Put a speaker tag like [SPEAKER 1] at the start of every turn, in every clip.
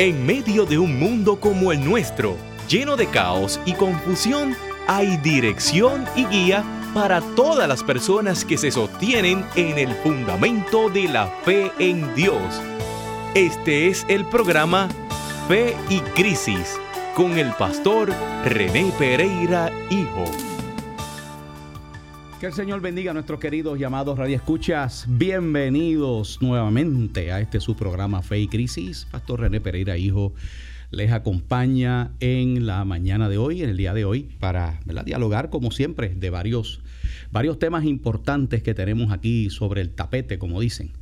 [SPEAKER 1] En medio de un mundo como el nuestro, lleno de caos y confusión, hay dirección y guía para todas las personas que se sostienen en el fundamento de la fe en Dios. Este es el programa Fe y Crisis con el pastor René Pereira Hijo.
[SPEAKER 2] Que el Señor bendiga a nuestros queridos llamados Radio Escuchas. Bienvenidos nuevamente a este su programa Fe y Crisis. Pastor René Pereira Hijo les acompaña en la mañana de hoy, en el día de hoy, para dialogar como siempre de varios, varios temas importantes que tenemos aquí sobre el tapete, como dicen.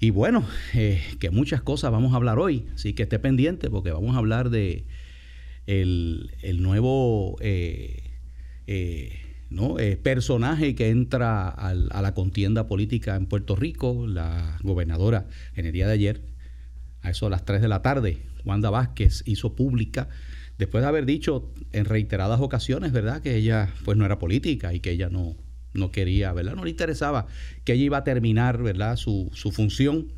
[SPEAKER 2] Y bueno, eh, que muchas cosas vamos a hablar hoy, así que esté pendiente porque vamos a hablar de el, nuevo... Eh, eh, ¿no? Eh, personaje que entra a la contienda política en Puerto Rico, la gobernadora en el día de ayer, a eso a las 3 de la tarde, Wanda Vázquez hizo pública, después de haber dicho en reiteradas ocasiones, ¿verdad?, que ella pues no era política y que ella no, no quería, ¿verdad?, no le interesaba, que ella iba a terminar, ¿verdad?, su, función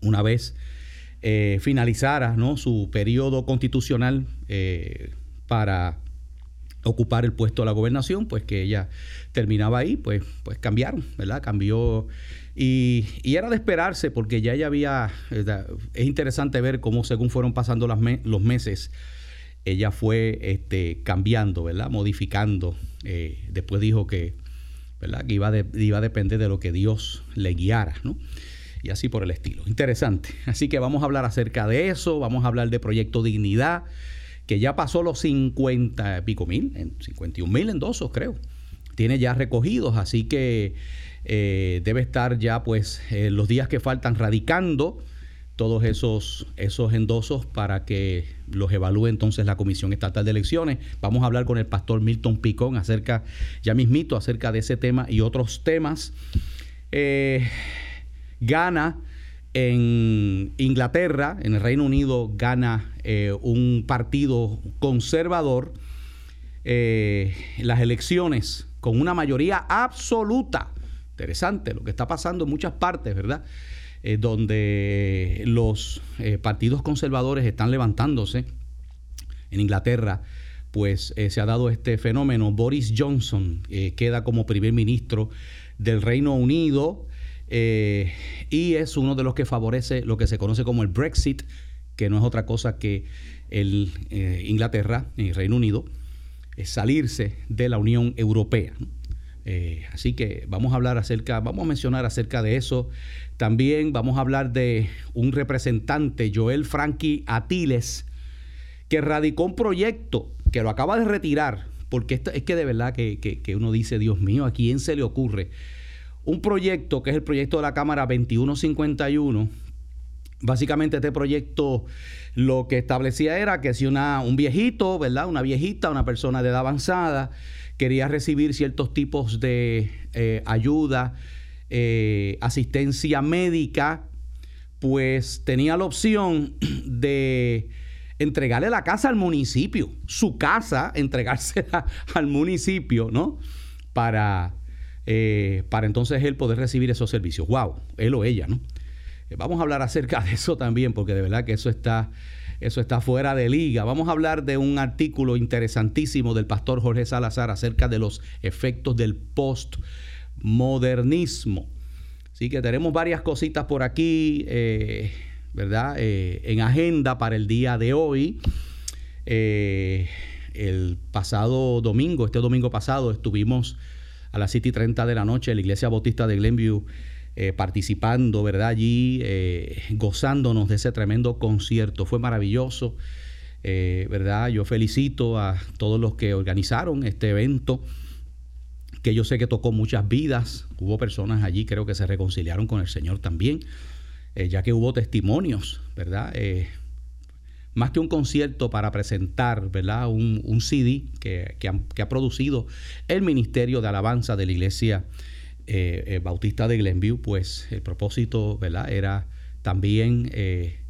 [SPEAKER 2] una vez eh, finalizara, ¿no?, su periodo constitucional eh, para ocupar el puesto de la gobernación, pues que ella terminaba ahí, pues, pues cambiaron, ¿verdad? Cambió. Y, era de esperarse, porque ya ella había. Es interesante ver cómo, según fueron pasando los meses, ella fue este, cambiando, ¿verdad? Modificando. Eh, después dijo que, ¿verdad? que iba, iba a depender de lo que Dios le guiara, ¿no? Y así por el estilo. Interesante. Así que vamos a hablar acerca de eso, vamos a hablar de Proyecto Dignidad que ya pasó los 50 y pico mil, en 51 mil endosos creo. Tiene ya recogidos, así que eh, debe estar ya pues eh, los días que faltan radicando todos esos, esos endosos para que los evalúe entonces la Comisión Estatal de Elecciones. Vamos a hablar con el pastor Milton Picón acerca, ya mismito, acerca de ese tema y otros temas. Eh, gana en Inglaterra, en el Reino Unido, gana eh, un partido conservador eh, las elecciones con una mayoría absoluta. Interesante lo que está pasando en muchas partes, ¿verdad? Eh, donde los partidos conservadores están levantándose. En Inglaterra, pues se ha dado este fenómeno. Boris Johnson queda como primer ministro del Reino Unido eh, y es uno de los que favorece lo que se conoce como el Brexit, que no es otra cosa que el, eh, Inglaterra y Reino Unido es salirse de la Unión Europea. Eh, así que vamos a hablar acerca, vamos a mencionar acerca de eso. También vamos a hablar de un representante, Joel Frankie Atiles, que radicó un proyecto que lo acaba de retirar, porque es que de verdad que, que uno dice, Dios mío, ¿a quién se le ocurre? Un proyecto que es el proyecto de la Cámara 2151. Básicamente este proyecto lo que establecía era que si una, un viejito, ¿verdad? Una viejita, una persona de edad avanzada, quería recibir ciertos tipos de eh, ayuda, eh, asistencia médica, pues tenía la opción de entregarle la casa al municipio, su casa, entregársela al municipio, ¿no? Para eh, para entonces él poder recibir esos servicios. ¡Wow! Él o ella, ¿no? Eh, vamos a hablar acerca de eso también, porque de verdad que eso está, eso está fuera de liga. Vamos a hablar de un artículo interesantísimo del pastor Jorge Salazar acerca de los efectos del postmodernismo. Así que tenemos varias cositas por aquí, eh, ¿verdad? en agenda para el día de hoy. el pasado domingo, este domingo pasado, estuvimos a las 7 y 30 de la noche, la Iglesia Bautista de Glenview, eh, participando, ¿verdad? Allí, eh, gozándonos de ese tremendo concierto. Fue maravilloso, eh, ¿verdad? Yo felicito a todos los que organizaron este evento, que yo sé que tocó muchas vidas. Hubo personas allí, creo que se reconciliaron con el Señor también, ya que hubo testimonios, ¿verdad? Más que un concierto para presentar ¿verdad? Un, CD que, ha, producido el Ministerio de Alabanza de la Iglesia eh, eh, Bautista de Glenview, pues el propósito ¿verdad? era también eh,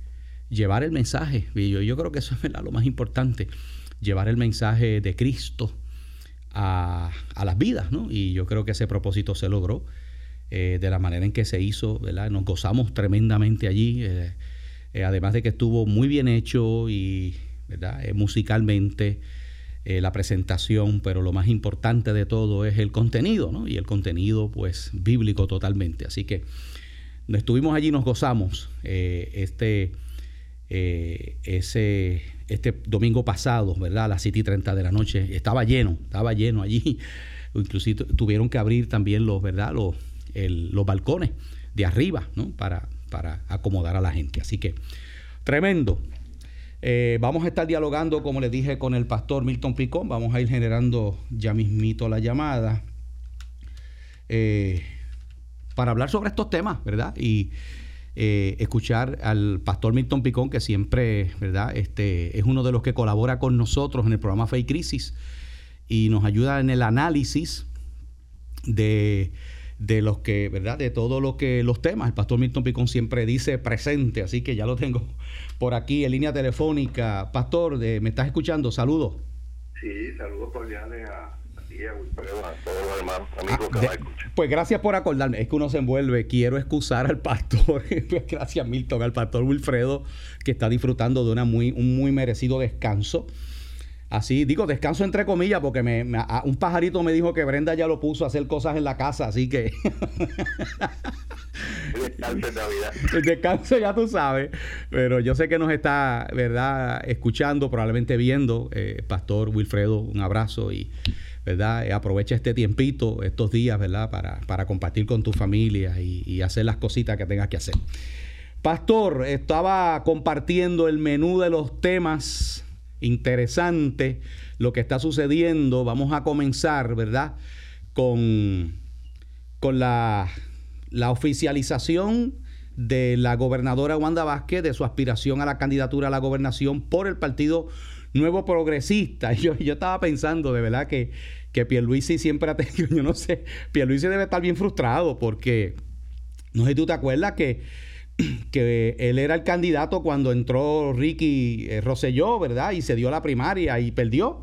[SPEAKER 2] llevar el mensaje, yo, creo que eso es lo más importante, llevar el mensaje de Cristo a, las vidas, ¿no? y yo creo que ese propósito se logró de la manera en que se hizo, ¿verdad? nos gozamos tremendamente allí además de que estuvo muy bien hecho y ¿verdad? Eh, musicalmente eh, la presentación, pero lo más importante de todo es el contenido, ¿no? Y el contenido, pues, bíblico totalmente. Así que estuvimos allí, nos gozamos este, ese, este domingo pasado, ¿verdad? A las 7 y 30 de la noche. Estaba lleno, estaba lleno allí. Inclusive tuvieron que abrir también los, ¿verdad? Los, los balcones de arriba, ¿no? Para, para acomodar a la gente. Así que, tremendo. Eh, vamos a estar dialogando, como les dije, con el pastor Milton Picón. Vamos a ir generando ya mismito la llamada eh, para hablar sobre estos temas, ¿verdad? Y eh, escuchar al pastor Milton Picón, que siempre, ¿verdad? Este, es uno de los que colabora con nosotros en el programa Fe y Crisis y nos ayuda en el análisis de de los que, ¿verdad? De todo lo que los temas. El pastor Milton Picón siempre dice presente, así que ya lo tengo por aquí en línea telefónica. Pastor, ¿me estás escuchando? Saludos.
[SPEAKER 3] Sí, saludos cordiales a, a ti, a Wilfredo, a todos los demás amigos
[SPEAKER 2] ah, que escuchan. Pues gracias por acordarme. Es que uno se envuelve. Quiero excusar al pastor, pues gracias Milton, al pastor Wilfredo, que está disfrutando de una muy, un muy merecido descanso. Así, digo, descanso entre comillas, porque me, un pajarito me dijo que Brenda ya lo puso a hacer cosas en la casa, así que. descanso Navidad. Descanso ya tú sabes. Pero yo sé que nos está, ¿verdad?, escuchando, probablemente viendo. Eh, Pastor Wilfredo, un abrazo y. ¿verdad? Eh, aprovecha este tiempito, estos días, ¿verdad? Para, para compartir con tu familia y, y hacer las cositas que tengas que hacer. Pastor, estaba compartiendo el menú de los temas interesante lo que está sucediendo. Vamos a comenzar, ¿verdad? Con, con la, la oficialización de la gobernadora Wanda Vázquez de su aspiración a la candidatura a la gobernación por el Partido Nuevo Progresista. Yo, yo estaba pensando de verdad que, que Pierluisi siempre ha tenido, yo no sé, Pierluisi debe estar bien frustrado porque, no sé si tú te acuerdas que que él era el candidato cuando entró Ricky eh, Rosselló, ¿verdad? Y se dio la primaria y perdió.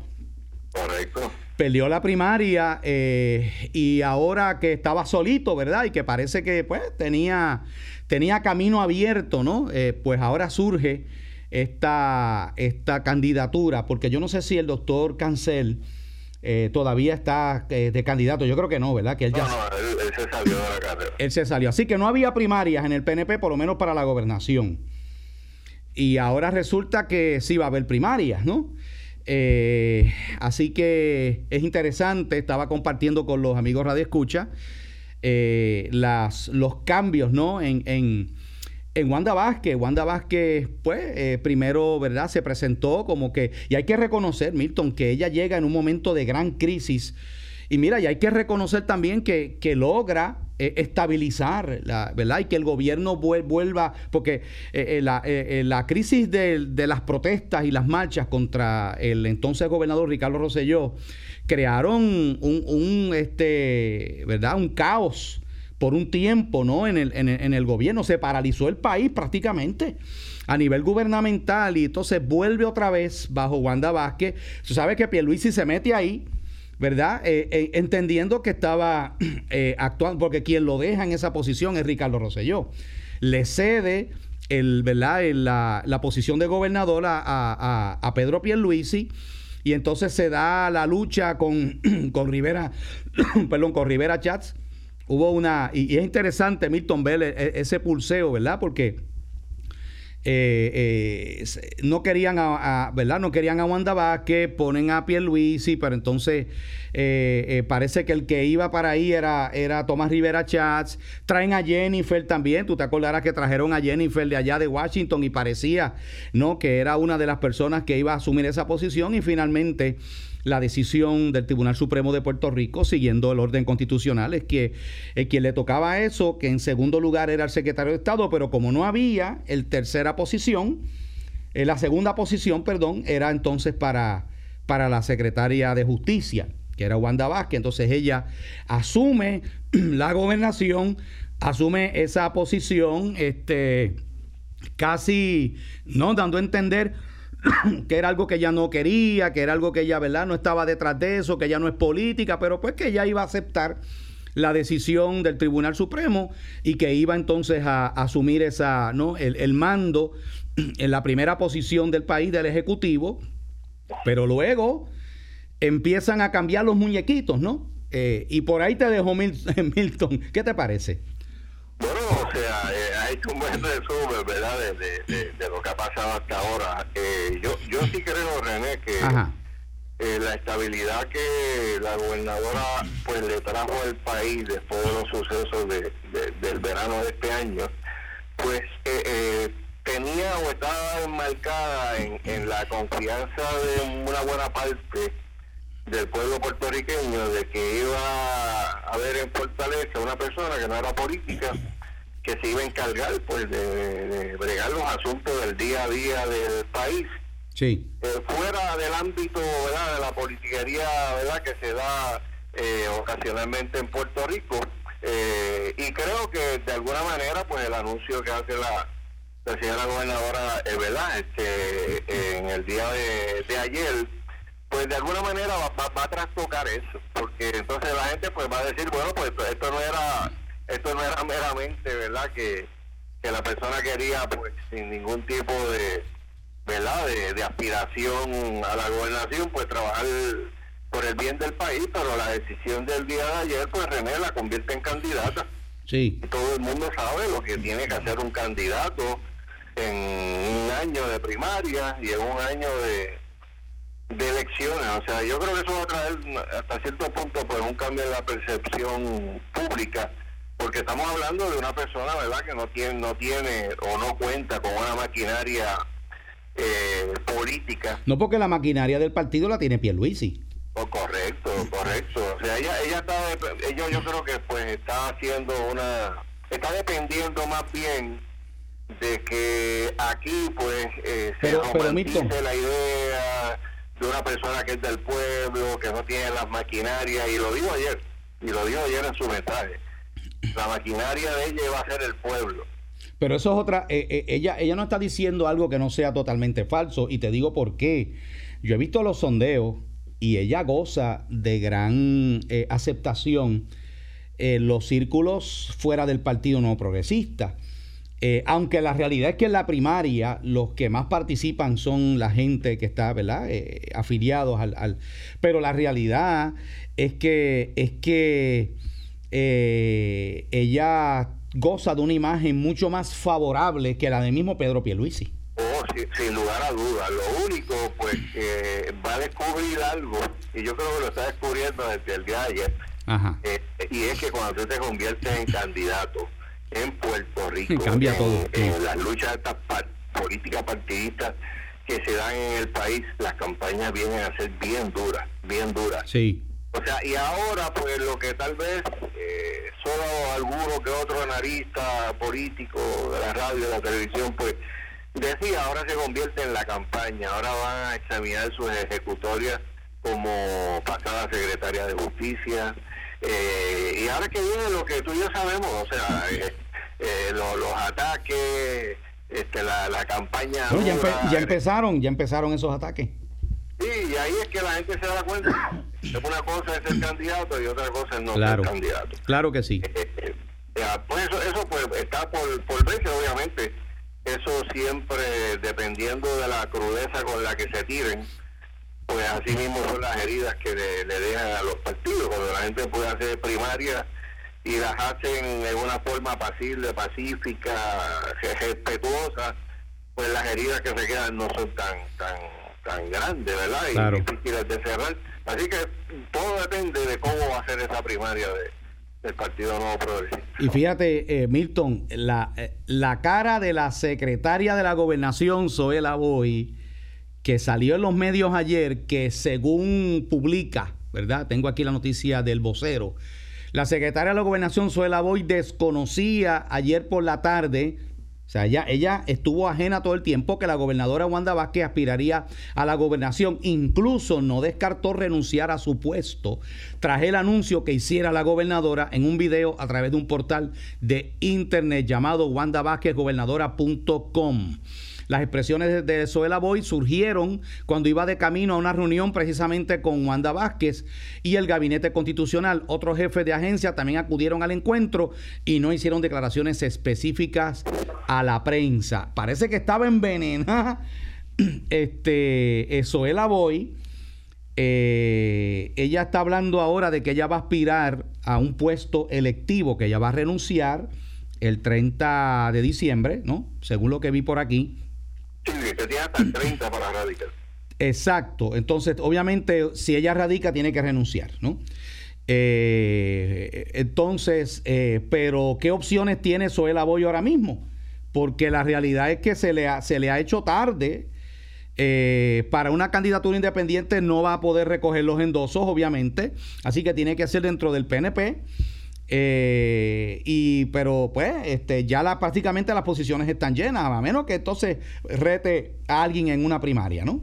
[SPEAKER 3] Correcto.
[SPEAKER 2] Perdió la primaria eh, y ahora que estaba solito, ¿verdad? Y que parece que pues tenía, tenía camino abierto, ¿no? Eh, pues ahora surge esta, esta candidatura, porque yo no sé si el doctor Cancel eh, todavía está eh, de candidato. Yo creo que no, ¿verdad? Que él ya.
[SPEAKER 3] No, él, se salió de la carrera.
[SPEAKER 2] Él se salió. Así que no había primarias en el PNP, por lo menos para la gobernación. Y ahora resulta que sí va a haber primarias, ¿no? Eh, así que es interesante, estaba compartiendo con los amigos Radio Escucha las, los cambios, ¿no? en, en Wanda Vázquez. Wanda Vázquez, pues, eh, primero, ¿verdad? Se presentó como que, y hay que reconocer, Milton, que ella llega en un momento de gran crisis. Y mira, y hay que reconocer también que, logra eh, estabilizar, la, ¿verdad? Y que el gobierno vuelva, porque eh, la, crisis de, las protestas y las marchas contra el entonces gobernador Ricardo Rosselló crearon un, un este, ¿verdad? Un caos por un tiempo, ¿no? En el, en el, gobierno. Se paralizó el país prácticamente a nivel gubernamental y entonces vuelve otra vez bajo Wanda Vázquez. Sabes que Pierluisi se mete ahí, ¿verdad? Eh, eh, entendiendo que estaba eh, actuando, porque quien lo deja en esa posición es Ricardo Rosselló. Le cede el, ¿verdad? la, la, posición de gobernador a, a, a Pedro Pierluisi y entonces se da la lucha con, con Rivera, perdón, con Rivera Chats hubo una, y, es interesante, Milton, ver e, ese pulseo, ¿verdad? Porque eh, eh, no querían a, ¿verdad? No querían a Wanda Vázquez, ponen a Pierluisi, pero entonces eh, parece que el que iba para ahí era, era Tomás Rivera Chats, traen a Jennifer también, tú te acordarás que trajeron a Jennifer de allá de Washington y parecía, ¿no? Que era una de las personas que iba a asumir esa posición y finalmente la decisión del Tribunal Supremo de Puerto Rico, siguiendo el orden constitucional, es que quien le tocaba eso, que en segundo lugar era el secretario de Estado, pero como no había el tercera posición, eh, la segunda posición, perdón, era entonces para, para la secretaria de Justicia, que era Wanda Vázquez. Entonces ella asume la gobernación, asume esa posición, este, casi, ¿no? Dando a entender que era algo que ella no quería, que era algo que ella, ¿verdad? No estaba detrás de eso, que ella no es política, pero pues que ella iba a aceptar la decisión del Tribunal Supremo y que iba entonces a, asumir esa, ¿no? el, mando en la primera posición del país del Ejecutivo, pero luego empiezan a cambiar los muñequitos, ¿no? Eh, y por ahí te dejo Milton. ¿Qué te parece?
[SPEAKER 3] Bueno, o sea, eh, hay un buen resumen, ¿verdad?, de, lo que ha pasado hasta ahora. Eh, yo, yo sí creo, René, que eh, la estabilidad que la gobernadora pues le trajo al país después de los sucesos de, del verano de este año, pues tenía o estaba enmarcada en, en la confianza de una buena parte del pueblo puertorriqueño de que iba a haber en Fortaleza una persona que no era política, que se iba a encargar pues de, bregar los asuntos del día a día del país.
[SPEAKER 2] Sí.
[SPEAKER 3] Eh, fuera del ámbito ¿verdad? de la politiquería ¿verdad? que se da eh, ocasionalmente en Puerto Rico. Eh, y creo que de alguna manera pues el anuncio que hace la, la señora gobernadora es verdad este en el día de, de ayer pues de alguna manera va, va, a trastocar eso, porque entonces la gente pues va a decir, bueno, pues esto, no era esto no era meramente, ¿verdad? Que, que la persona quería pues sin ningún tipo de, ¿verdad? De, aspiración a la gobernación, pues trabajar por el bien del país, pero la decisión del día de ayer, pues René la convierte en candidata.
[SPEAKER 2] Sí.
[SPEAKER 3] todo el mundo sabe lo que tiene que hacer un candidato en un año de primaria y en un año de, de elecciones. O sea, yo creo que eso va a traer hasta cierto punto pues un cambio en la percepción pública, porque estamos hablando de una persona, ¿verdad?, que no tiene, no tiene o no cuenta con una maquinaria eh, política.
[SPEAKER 2] No porque la maquinaria del partido la tiene Pierluisi.
[SPEAKER 3] Oh, correcto, correcto. O sea, ella, ella está, ella yo creo que pues está haciendo una, está dependiendo más bien de que aquí pues eh, se pero, la idea de una persona que es del pueblo, que no tiene las maquinarias, y lo dijo ayer, y lo dijo ayer en su mensaje. La maquinaria de ella va a ser el pueblo.
[SPEAKER 2] Pero eso es otra, eh, eh, ella, ella no está diciendo algo que no sea totalmente falso, y te digo por qué. Yo he visto los sondeos y ella goza de gran eh, aceptación en los círculos fuera del Partido No Progresista. Aunque la realidad es que en la primaria los que más participan son la gente que está, ¿verdad? Afiliados al, Pero la realidad es que, es que eh, ella goza de una imagen mucho más favorable que la del mismo Pedro Pierluisi.
[SPEAKER 3] Oh, sin, lugar a dudas. Lo único, pues, que va a descubrir algo, y yo creo que lo está descubriendo desde el día de ayer, y es que cuando usted se convierte en candidato, en Puerto Rico.
[SPEAKER 2] Cambia todo.
[SPEAKER 3] En las luchas estas políticas partidistas que se dan en el país, las campañas vienen a ser bien duras, bien duras.
[SPEAKER 2] Sí.
[SPEAKER 3] O sea, y ahora pues lo que tal vez eh, solo alguno que otro analista político de la radio, de la televisión, pues decía, ahora se convierte en la campaña, ahora van a examinar sus ejecutorias como pasada secretaria de justicia, eh, y ahora que viene lo que tú y yo sabemos, o sea, eh, eh, los ataques, este, la, la campaña...
[SPEAKER 2] ya, empezaron, ya empezaron esos ataques.
[SPEAKER 3] Sí, y ahí es que la gente se da cuenta. Una cosa es el candidato y otra cosa es no ser candidato.
[SPEAKER 2] Claro que sí.
[SPEAKER 3] pues eso, eso pues está por, por verse, obviamente. Eso siempre dependiendo de la crudeza con la que se tiren pues así mismo son las heridas que le, dejan a los partidos, cuando la gente puede hacer primaria y las hacen de una forma pasible, pacífica, respetuosa, pues las heridas que se quedan no son tan tan tan grandes, ¿verdad? Y difíciles de cerrar. Así que todo depende de cómo va a ser esa primaria de, del Partido Nuevo Progresista.
[SPEAKER 2] Y fíjate, eh, Milton, la, eh, la cara de la secretaria de la Gobernación, Zoela Boy, que salió en los medios ayer que según publica, ¿verdad? Tengo aquí la noticia del vocero. La secretaria de la gobernación, Suela Boy, desconocía ayer por la tarde, o sea, ella, estuvo ajena todo el tiempo que la gobernadora Wanda Vázquez aspiraría a la gobernación. Incluso no descartó renunciar a su puesto tras el anuncio que hiciera la gobernadora en un video a través de un portal de internet llamado wandavázquezgobernadora.com. Las expresiones de, Zoela Boy surgieron cuando iba de camino a una reunión precisamente con Wanda Vázquez y el gabinete constitucional. Otros jefes de agencia también acudieron al encuentro y no hicieron declaraciones específicas a la prensa. Parece que estaba envenenada este, Zoela Boy. Eh, ella está hablando ahora de que ella va a aspirar a un puesto electivo, que ella va a renunciar el 30 de diciembre, ¿no? Según lo que vi por aquí.
[SPEAKER 3] Tiene hasta el 30 para radicar.
[SPEAKER 2] Exacto. Entonces, obviamente, si ella radica, tiene que renunciar, ¿no? Eh, entonces, eh, pero ¿qué opciones tiene Zoela Boyo ahora mismo? Porque la realidad es que se le ha, se le ha hecho tarde. Eh, para una candidatura independiente no va a poder recoger los endosos, obviamente. Así que tiene que ser dentro del PNP. Eh, y pero pues este ya la, prácticamente las posiciones están llenas, a menos que entonces rete a alguien en una primaria, ¿no?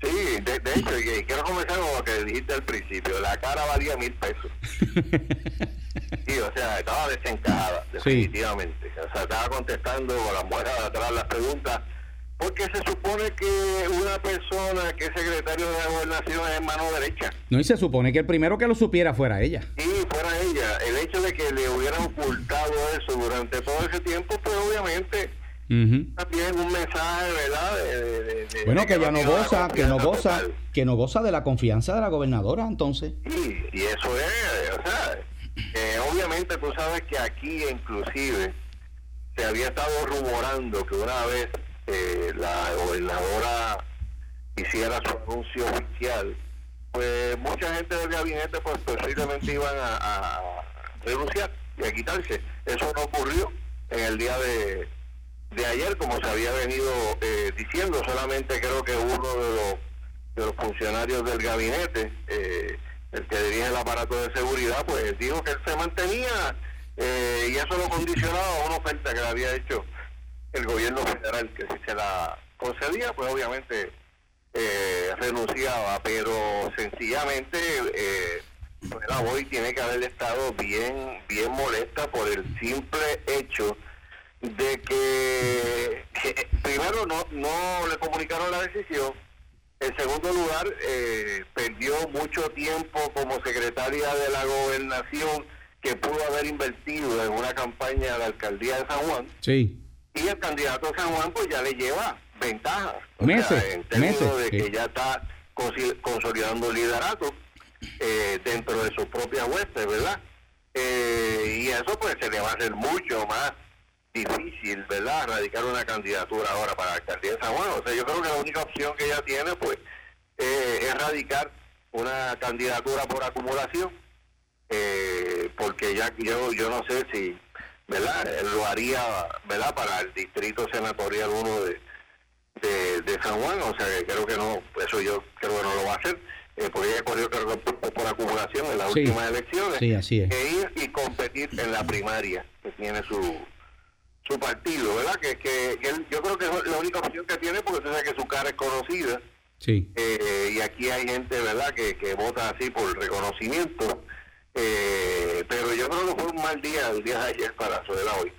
[SPEAKER 3] Sí, de, hecho, quiero comenzar con lo que dijiste al principio, la cara valía mil pesos. sí, o sea, estaba desencajada, definitivamente. O sea, estaba contestando con la muera de atrás las preguntas porque se supone que una persona que es secretario de la gobernación es mano derecha.
[SPEAKER 2] No, y se supone que el primero que lo supiera fuera ella.
[SPEAKER 3] Sí, fuera ella. El hecho de que le hubieran ocultado eso durante todo ese tiempo, pues obviamente también un mensaje, ¿verdad? De,
[SPEAKER 2] bueno, que, ya no goza, que no goza, que no goza de la confianza de la gobernadora, entonces.
[SPEAKER 3] Sí, y eso es, o sea, eh, obviamente tú sabes que aquí inclusive se había estado rumorando que una vez eh, la gobernadora hiciera su anuncio oficial, pues mucha gente del gabinete pues posiblemente iban a, renunciar y a quitarse. Eso no ocurrió en el día de, de ayer, como se había venido eh, diciendo, solamente creo que uno de los, de los funcionarios del gabinete, eh, el que dirige el aparato de seguridad, pues dijo que él se mantenía y eso lo condicionaba a una oferta que le había hecho el gobierno federal, que si se la concedía, pues obviamente eh, renunciaba, pero sencillamente eh, la voy tiene que haber estado bien, bien molesta por el simple hecho de que, primero no, no le comunicaron la decisión, en segundo lugar eh, perdió mucho tiempo como secretaria de la gobernación que pudo haber invertido en una campaña de la alcaldía de San Juan.
[SPEAKER 2] Sí
[SPEAKER 3] y el candidato San Juan pues ya le lleva ventajas.
[SPEAKER 2] Meses,
[SPEAKER 3] en términos de que ya está consolidando liderato eh, dentro de sus propias huestes, ¿verdad? Eh, y eso pues se le va a hacer mucho más difícil, ¿verdad? Radicar una candidatura ahora para la alcaldía de San Juan. O sea, yo creo que la única opción que ella tiene pues eh, es radicar una candidatura por acumulación, porque ya yo, yo no sé si ¿verdad? Él lo haría, ¿verdad? Para el distrito senatorial uno de, de, San Juan, o sea, que creo que no, eso yo creo que no lo va a hacer, eh, porque ella corrió por, acumulación en las últimas elecciones,
[SPEAKER 2] sí, así es.
[SPEAKER 3] e ir y competir en la primaria que tiene su su partido, ¿verdad? Que, que, yo creo que es la única opción que tiene, porque usted sabe que su cara es conocida.
[SPEAKER 2] Sí.
[SPEAKER 3] Eh, y aquí hay gente, ¿verdad?, que, que vota así por reconocimiento. Eh, pero yo creo que fue un mal día el día de ayer para Zoela hoy.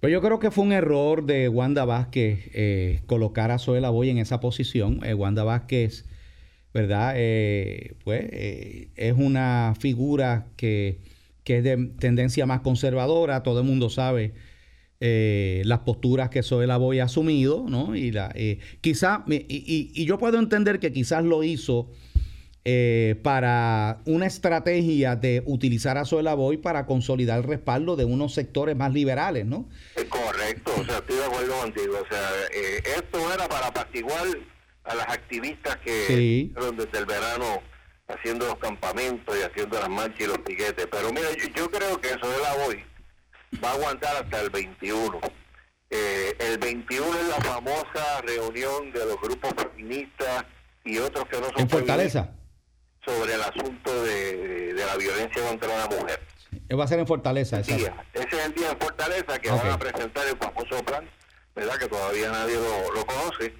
[SPEAKER 2] Pues yo creo que fue un error de Wanda Vázquez eh, colocar a Zoela Boy en esa posición. Eh, Wanda Vázquez, ¿verdad? pues es una figura que, es de tendencia más conservadora. Todo el mundo sabe las posturas que Zoela Boy ha asumido, ¿no? Y la, quizá, y, yo puedo entender que quizás lo hizo eh, para una estrategia de utilizar a Zoela Boy para consolidar el respaldo de unos sectores más liberales, ¿no?
[SPEAKER 3] Correcto, o sea, estoy de acuerdo contigo. O sea, eh, esto era para apaciguar a las activistas que sí. desde el verano haciendo los campamentos y haciendo las marchas y los piquetes. Pero mira, yo, creo que Zoela Boy va a aguantar hasta el 21. Eh, el 21 es la famosa reunión de los grupos feministas y otros que no son
[SPEAKER 2] ¿En Fortaleza?
[SPEAKER 3] Sobre el asunto de, la violencia contra la mujer.
[SPEAKER 2] Va a ser en Fortaleza,
[SPEAKER 3] ese ese es el día en Fortaleza que van a presentar el famoso plan, ¿verdad? Que todavía nadie lo, conoce.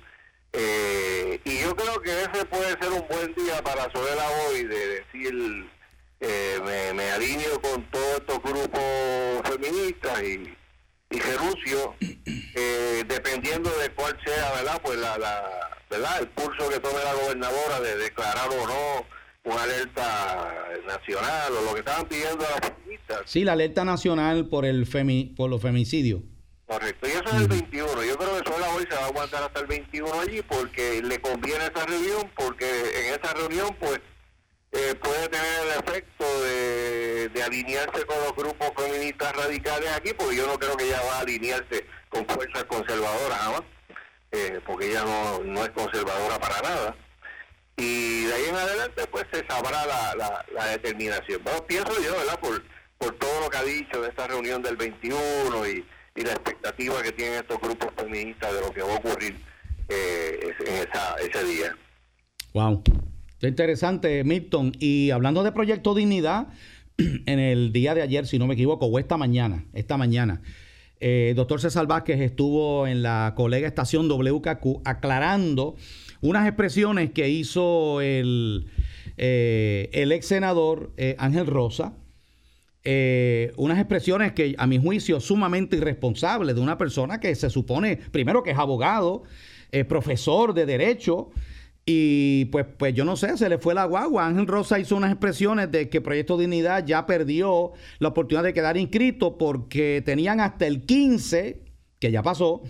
[SPEAKER 3] Eh, y yo creo que ese puede ser un buen día para Soledad hoy de decir, eh, me, me, alineo con todos estos grupos feministas y, y eh, dependiendo dependiendo de cuál sea, ¿verdad? Pues la, la ¿verdad? El pulso que tome la gobernadora de declarar o no una alerta nacional o lo que estaban pidiendo a las feministas.
[SPEAKER 2] Sí, la alerta nacional por el femi, por los femicidios.
[SPEAKER 3] Correcto, y eso es el 21. Yo creo que sola hoy se va a aguantar hasta el 21 allí porque le conviene esa reunión, porque en esa reunión pues eh, puede tener el efecto de, de, alinearse con los grupos feministas radicales aquí, porque yo no creo que ella va a alinearse con fuerzas conservadoras, ¿no? Eh, porque ella no, no es conservadora para nada. Y de ahí en adelante pues se sabrá la, la, determinación. Bueno, pienso yo, ¿verdad? Por, por todo lo que ha dicho de esta reunión del 21 y, y la expectativa que tienen estos grupos feministas de lo que va a ocurrir eh, en esa, ese día.
[SPEAKER 2] Wow. interesante, Milton. Y hablando de Proyecto Dignidad, en el día de ayer, si no me equivoco, o esta mañana, esta mañana, eh, doctor César Vázquez estuvo en la colega estación WKQ aclarando unas expresiones que hizo el, eh, el ex senador eh, Ángel Rosa, unas expresiones que a mi juicio sumamente irresponsables de una persona que se supone, primero que es abogado, profesor de derecho, y pues, pues yo no sé, se le fue la guagua. Ángel Rosa hizo unas expresiones de que Proyecto Dignidad ya perdió la oportunidad de quedar inscrito porque tenían hasta el 15, que ya pasó,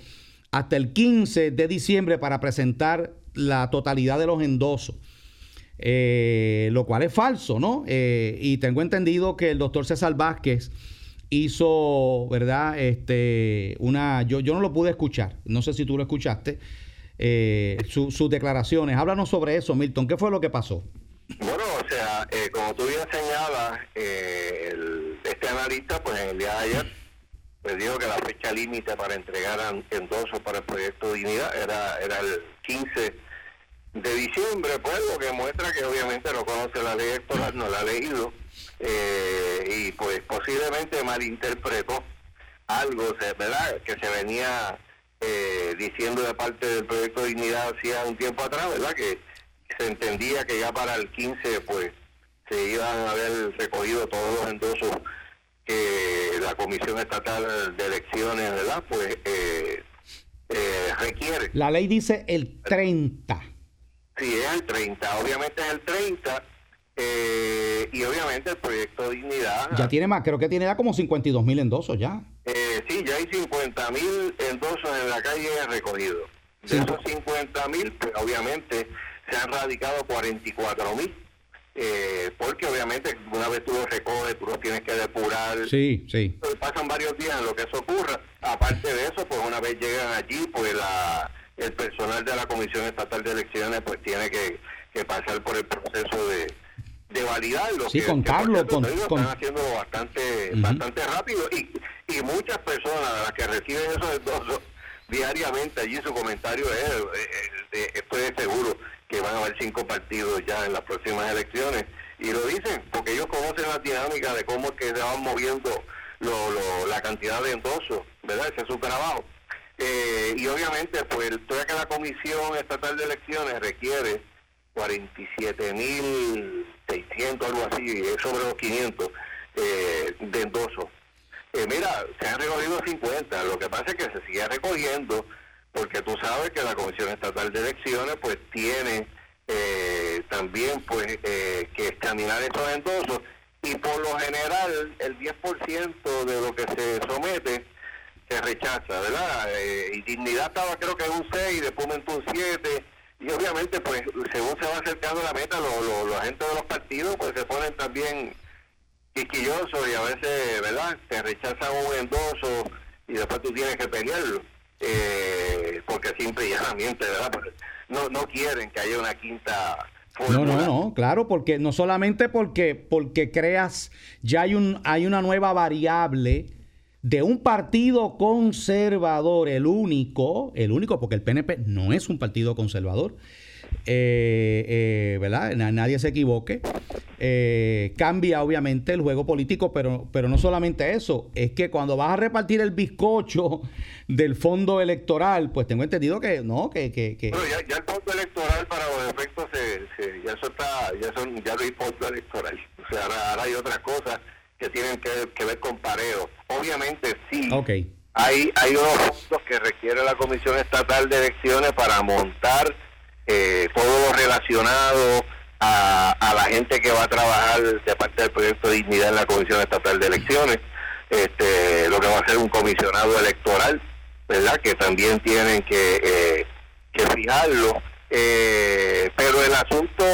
[SPEAKER 2] hasta el 15 de diciembre para presentar la totalidad de los endosos. Eh, lo cual es falso, ¿no? Eh, y tengo entendido que el doctor César Vázquez hizo, ¿verdad? Este, una, yo, yo no lo pude escuchar, no sé si tú lo escuchaste eh, sus declaraciones. Háblanos sobre eso, Milton. ¿Qué fue lo que pasó?
[SPEAKER 3] Bueno, o sea, eh, como tú bien señalas, eh, este analista, pues en el día de ayer, pues dijo que la fecha límite para entregar endosos para el proyecto Dignidad era, era el 15 de diciembre, pues lo que muestra que obviamente no conoce la ley electoral, no la ha leído, eh, y pues posiblemente malinterpretó algo, ¿verdad?, que se venía eh, diciendo de parte del proyecto Dignidad hacía un tiempo atrás, ¿verdad? Que se entendía que ya para el 15 pues se iban a haber recogido todos los endosos que la Comisión Estatal de Elecciones, ¿verdad? Pues eh, eh, requiere.
[SPEAKER 2] La ley dice el 30.
[SPEAKER 3] Sí, es el 30. Obviamente es el 30 eh, y obviamente el proyecto Dignidad.
[SPEAKER 2] Ya tiene más, creo que tiene ya como 52 mil endosos ya.
[SPEAKER 3] Eh, sí, ya hay 50 mil endosos en la calle recogidos. De esos 50 mil, pues obviamente se han radicado 44 mil. Eh, porque obviamente una vez tú los recoges, tú los tienes que depurar.
[SPEAKER 2] Sí, sí.
[SPEAKER 3] pasan varios días en lo que eso ocurra. Aparte de eso, pues una vez llegan allí, pues la, el personal de la Comisión Estatal de Elecciones pues tiene que pasar por el proceso de, de validarlo.
[SPEAKER 2] Sí, con Carlos. Con,
[SPEAKER 3] Están haciéndolo bastante, bastante rápido y, y muchas personas las que reciben esos endosos diariamente allí su comentario es, estoy seguro que van a haber cinco partidos ya en las próximas elecciones y lo dicen porque ellos conocen la dinámica de cómo es que se van moviendo lo, la cantidad de endosos, ¿verdad? Ese es su trabajo. Eh, y obviamente, pues, todavía que la Comisión Estatal de Elecciones requiere 47.600, algo así, sobre los 500 eh, de endosos. Eh, mira, se han recogido 50, lo que pasa es que se sigue recogiendo porque tú sabes que la Comisión Estatal de Elecciones pues tiene eh, también pues que examinar esos endosos y por lo general el 10% de lo que se somete se rechaza, ¿verdad? y dignidad estaba creo que un 6, después un 7 y obviamente pues según se va acercando la meta los lo, agentes de los partidos pues se ponen también quisquillosos y a veces verdad te rechazan un endoso y después tú tienes que pelearlo eh, porque simple y llanamente verdad no no quieren que haya una quinta
[SPEAKER 2] no, no, no, claro, porque no solamente porque porque creas ya hay un hay una nueva variable de un partido conservador, el único, el único, porque el PNP no es un partido conservador, eh, eh, ¿verdad? Nadie se equivoque. Eh, cambia obviamente el juego político, pero, pero no solamente eso, es que cuando vas a repartir el bizcocho del fondo electoral, pues tengo entendido que no, que... que,
[SPEAKER 3] que... ya, el fondo electoral para los efectos, se, ya eso está, ya, son, ya no hay fondo electoral, o sea, ahora, hay otras cosas que tienen que, ver con pareo. Obviamente sí. hay, hay unos puntos que requiere la Comisión Estatal de Elecciones para montar eh, todo lo relacionado a, la gente que va a trabajar de parte del proyecto de dignidad en la Comisión Estatal de Elecciones, este, lo que va a ser un comisionado electoral, ¿verdad? Que también tienen que, eh, que fijarlo. Eh, pero el asunto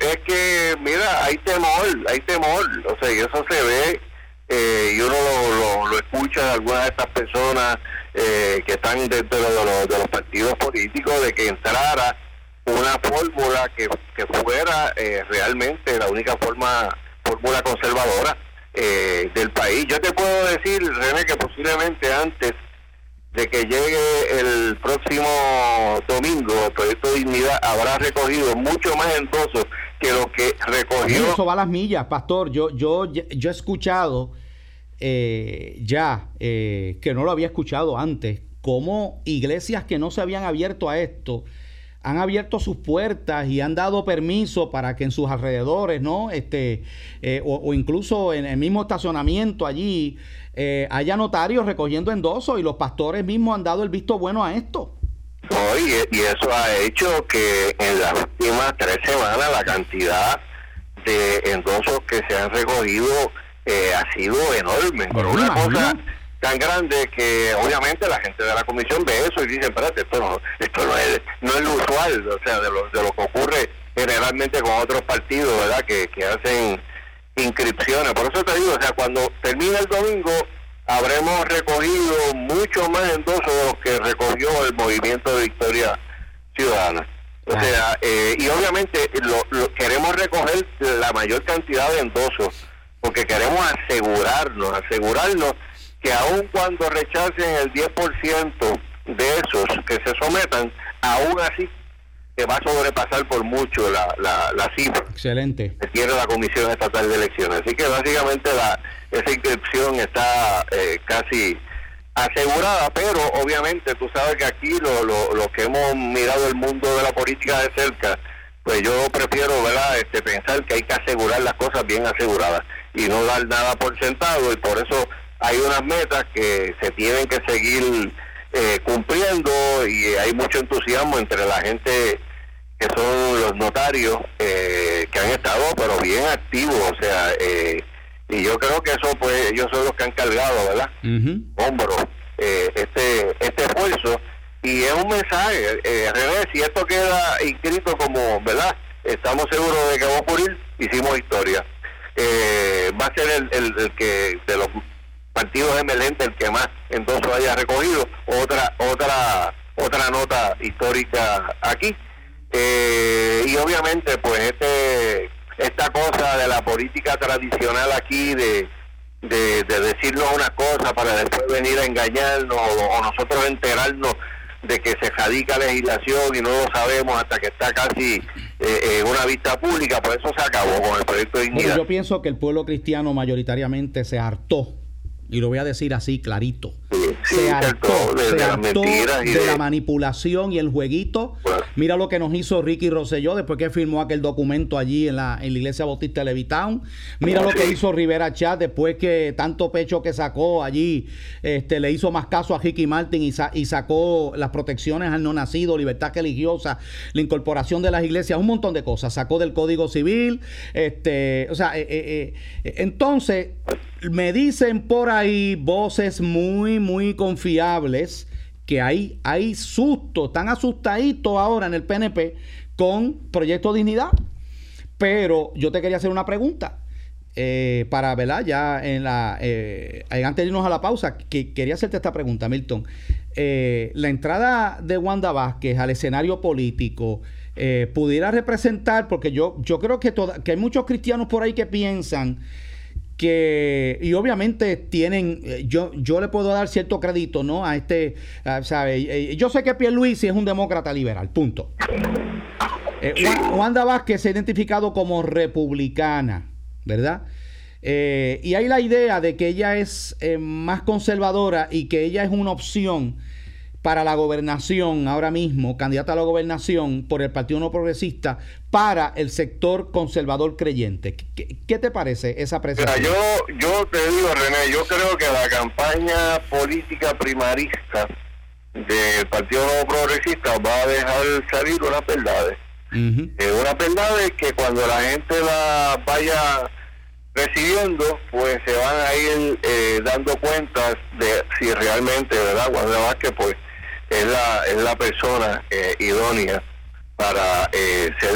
[SPEAKER 3] es que, mira, hay temor, hay temor, o sea, y eso se ve eh, y uno lo, escucha de algunas de estas personas eh, que están dentro de los, partidos políticos de que entrara una fórmula que, fuera eh, realmente la única forma fórmula conservadora del país. Yo te puedo decir, René, que posiblemente antes de que llegue el próximo domingo el proyecto Dignidad habrá recogido mucho más endosos que lo que recogió.
[SPEAKER 2] Eso va a las millas, pastor. Yo, yo, yo he escuchado eh, ya, eh, que no lo había escuchado antes, como iglesias que no se habían abierto a esto, han abierto sus puertas y han dado permiso para que en sus alrededores, ¿no? Este, eh, o, incluso en el mismo estacionamiento allí, haya notarios recogiendo endosos y los pastores mismos han dado el visto bueno a esto.
[SPEAKER 3] Oye, y eso ha hecho que en las últimas tres semanas la cantidad de endosos que se han recogido eh, ha sido enorme. Pero una cosa tan grande que obviamente la gente de la comisión ve eso y dice, espérate, esto no, esto no es, no es lo usual, o sea, de lo, de lo que ocurre generalmente con otros partidos, ¿verdad? Que, que hacen inscripciones. Por eso te digo, o sea, cuando termine el domingo habremos recogido mucho más endosos de los que recogió el movimiento de Victoria Ciudadana. O ah. sea, eh, y obviamente lo, queremos recoger la mayor cantidad de endosos porque queremos asegurarnos, asegurarnos que aun cuando rechacen el 10% de esos que se sometan, aún así que va a sobrepasar por mucho la, la, cifra
[SPEAKER 2] Excelente.
[SPEAKER 3] que tiene la Comisión Estatal de Elecciones. Así que básicamente la, esa inscripción está eh, casi asegurada, pero obviamente tú sabes que aquí lo, lo, lo, que hemos mirado el mundo de la política de cerca, pues yo prefiero ¿verdad? Este, pensar que hay que asegurar las cosas bien aseguradas y no dar nada por sentado y por eso hay unas metas que se tienen que seguir eh, cumpliendo y hay mucho entusiasmo entre la gente que son los notarios eh, que han estado pero bien activos o sea eh, y yo creo que eso pues ellos son los que han cargado verdad hombro este este esfuerzo. Y es un mensaje revés si esto queda inscrito como verdad estamos seguros de que va a ocurrir hicimos historia. Eh, va a ser el, el, que de los partidos emergentes el que más entonces haya recogido otra otra otra nota histórica aquí eh, y obviamente pues este esta cosa de la política tradicional aquí de de, decirnos una cosa para después venir a engañarnos o nosotros enterarnos de que se radica legislación y no lo sabemos hasta que está casi eh, en una vista pública, por eso se acabó con el proyecto de dignidad.
[SPEAKER 2] yo pienso que el pueblo cristiano mayoritariamente se hartó y lo voy a decir así clarito. Se hartó, de, la manipulación y el jueguito. Mira lo que nos hizo Ricky Rosselló después que firmó aquel documento allí en la, en la iglesia bautista de Levitown. Mira lo que hizo Rivera Chat después que tanto pecho que sacó allí, este, le hizo más caso a Ricky Martin y, y sacó las protecciones al no nacido, libertad religiosa, la incorporación de las iglesias, un montón de cosas. Sacó del Código Civil. este O sea, eh, eh, eh, entonces me dicen por ahí voces muy, muy confiables que hay, hay susto, están asustaditos ahora en el PNP con Proyecto Dignidad. Pero yo te quería hacer una pregunta. Eh, para, ¿verdad? Ya en la. Eh, antes de irnos a la pausa, que, quería hacerte esta pregunta, Milton. Eh, la entrada de Wanda Vázquez al escenario político pudiera representar, porque yo, yo creo que, que hay muchos cristianos por ahí que piensan que y obviamente tienen eh, yo yo le puedo dar cierto crédito no a este sabe eh, yo sé que Pierluisi es un demócrata liberal punto. Eh, Wanda Vázquez se ha identificado como republicana verdad y hay la idea de que ella es más conservadora y que ella es una opción para la gobernación ahora mismo, candidata a la gobernación por el Partido No Progresista para el sector conservador creyente. ¿Qué, te parece esa presentación?
[SPEAKER 3] yo, yo te digo, René, yo creo que la campaña política primarista del Partido No Progresista va a dejar salir unas verdades. Eh, unas verdades que cuando la gente la vaya recibiendo, pues se van a ir eh, dando cuentas de si realmente, ¿verdad? Wanda que pues es la, es la persona eh, idónea para eh, ser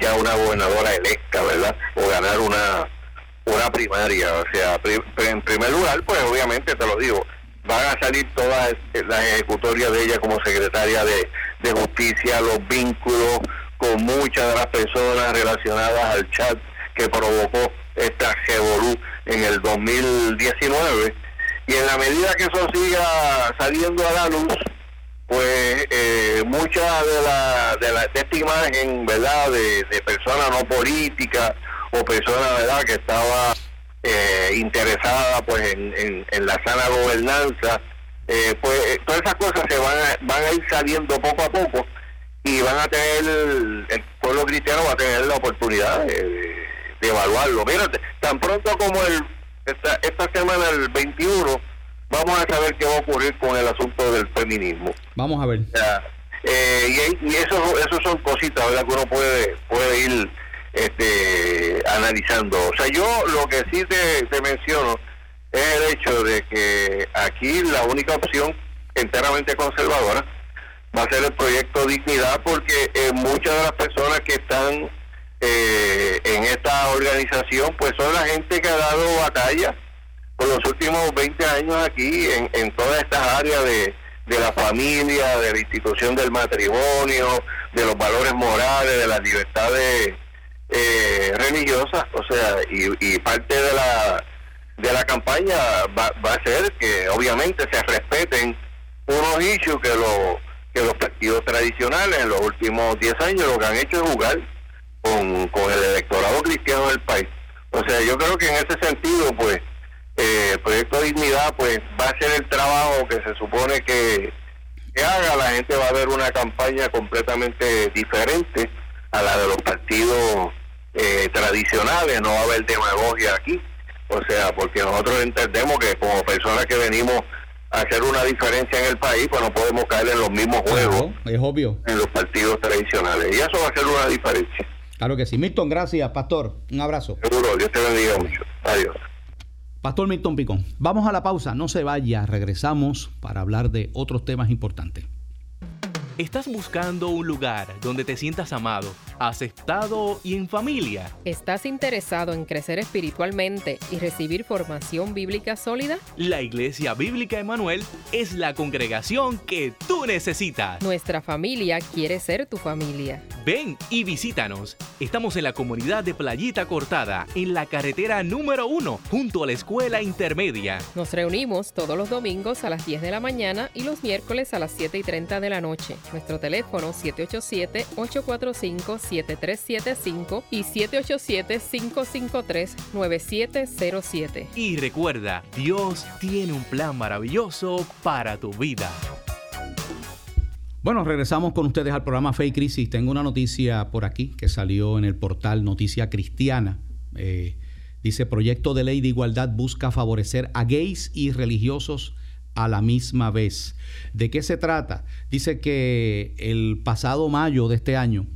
[SPEAKER 3] ya una gobernadora electa, ¿verdad? O ganar una, una primaria. O sea, en primer lugar, pues obviamente te lo digo, van a salir todas las ejecutorias de ella como secretaria de, de justicia, los vínculos con muchas de las personas relacionadas al chat que provocó esta revolú en el 2019 y en la medida que eso siga saliendo a la luz pues eh, mucha de la, de la esta imagen verdad de, de persona no política o persona verdad que estaba eh, interesada pues en, en, la sana gobernanza eh, pues eh, todas esas cosas se van a, van a ir saliendo poco a poco y van a tener el, pueblo cristiano va a tener la oportunidad de, evaluarlo. Mírate tan pronto como el esta, esta semana el 21 vamos a saber qué va a ocurrir con el asunto del feminismo.
[SPEAKER 2] Vamos a ver.
[SPEAKER 3] Eh, y, eso, eso son cositas ¿verdad? que uno puede, puede ir este, analizando. O sea, yo lo que sí te, te menciono es el hecho de que aquí la única opción enteramente conservadora va a ser el proyecto Dignidad porque eh, muchas de las personas que están eh, en esta organización pues son la gente que ha dado batalla por los últimos 20 años aquí en, en todas estas áreas de, de la familia, de la institución del matrimonio, de los valores morales, de las libertades eh, religiosas, o sea, y, parte de la de la campaña va, va, a ser que obviamente se respeten unos issues que los que los partidos tradicionales en los últimos 10 años lo que han hecho es jugar con, con el electorado cristiano del país. O sea, yo creo que en ese sentido, pues, eh, el proyecto Dignidad pues va a ser el trabajo que se supone que, haga, la gente va a ver una campaña completamente diferente a la de los partidos eh, tradicionales, no va a haber demagogia aquí, o sea, porque nosotros entendemos que como personas que venimos a hacer una diferencia en el país, pues no podemos caer en los mismos juegos
[SPEAKER 2] es obvio.
[SPEAKER 3] en los partidos tradicionales, y eso va a ser una diferencia.
[SPEAKER 2] Claro que sí. Milton, gracias, Pastor. Un abrazo.
[SPEAKER 3] Seguro, Dios te bendiga mucho. Adiós.
[SPEAKER 2] Pastor Milton Picón, vamos a la pausa, no se vaya, regresamos para hablar de otros temas importantes.
[SPEAKER 1] ¿Estás buscando un lugar donde te sientas amado, aceptado y en familia?
[SPEAKER 4] ¿Estás interesado en crecer espiritualmente y recibir formación bíblica sólida?
[SPEAKER 1] La Iglesia Bíblica Emanuel es la congregación que tú necesitas.
[SPEAKER 4] Nuestra familia quiere ser tu familia.
[SPEAKER 1] Ven y visítanos. Estamos en la comunidad de Playita Cortada, en la carretera número uno, junto a la escuela intermedia.
[SPEAKER 4] Nos reunimos todos los domingos a las 10 de la mañana y los miércoles a las 7 y 30 de la noche. Nuestro teléfono 787-845-7375 y 787-553-9707.
[SPEAKER 1] Y recuerda, Dios tiene un plan maravilloso para tu vida.
[SPEAKER 2] Bueno, regresamos con ustedes al programa Fe y Crisis. Tengo una noticia por aquí que salió en el portal Noticia Cristiana. Eh, dice, proyecto de ley de igualdad busca favorecer a gays y religiosos a la misma vez. ¿De qué se trata? Dice que el pasado mayo de este año,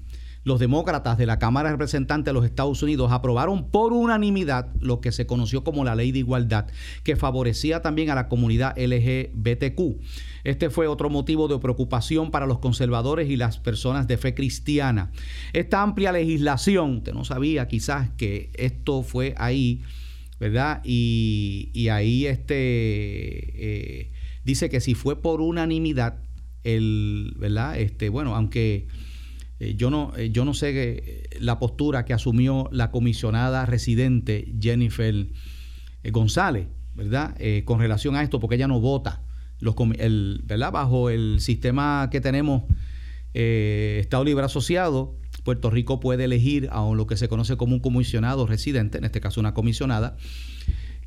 [SPEAKER 2] los demócratas de la Cámara de Representantes de los Estados Unidos aprobaron por unanimidad lo que se conoció como la ley de igualdad, que favorecía también a la comunidad LGBTQ. Este fue otro motivo de preocupación para los conservadores y las personas de fe cristiana. Esta amplia legislación, usted no sabía quizás que esto fue ahí, ¿verdad? Y, ahí este, eh, dice que si fue por unanimidad, el, ¿verdad? Este, bueno, aunque eh, yo, no, eh, yo no sé la postura que asumió la comisionada residente Jennifer González, ¿verdad? con relación a esto, porque ella no vota. Los, el, ¿verdad? Bajo el sistema que tenemos, Estado Libre Asociado, Puerto Rico puede elegir a lo que se conoce como un comisionado residente, en este caso una comisionada,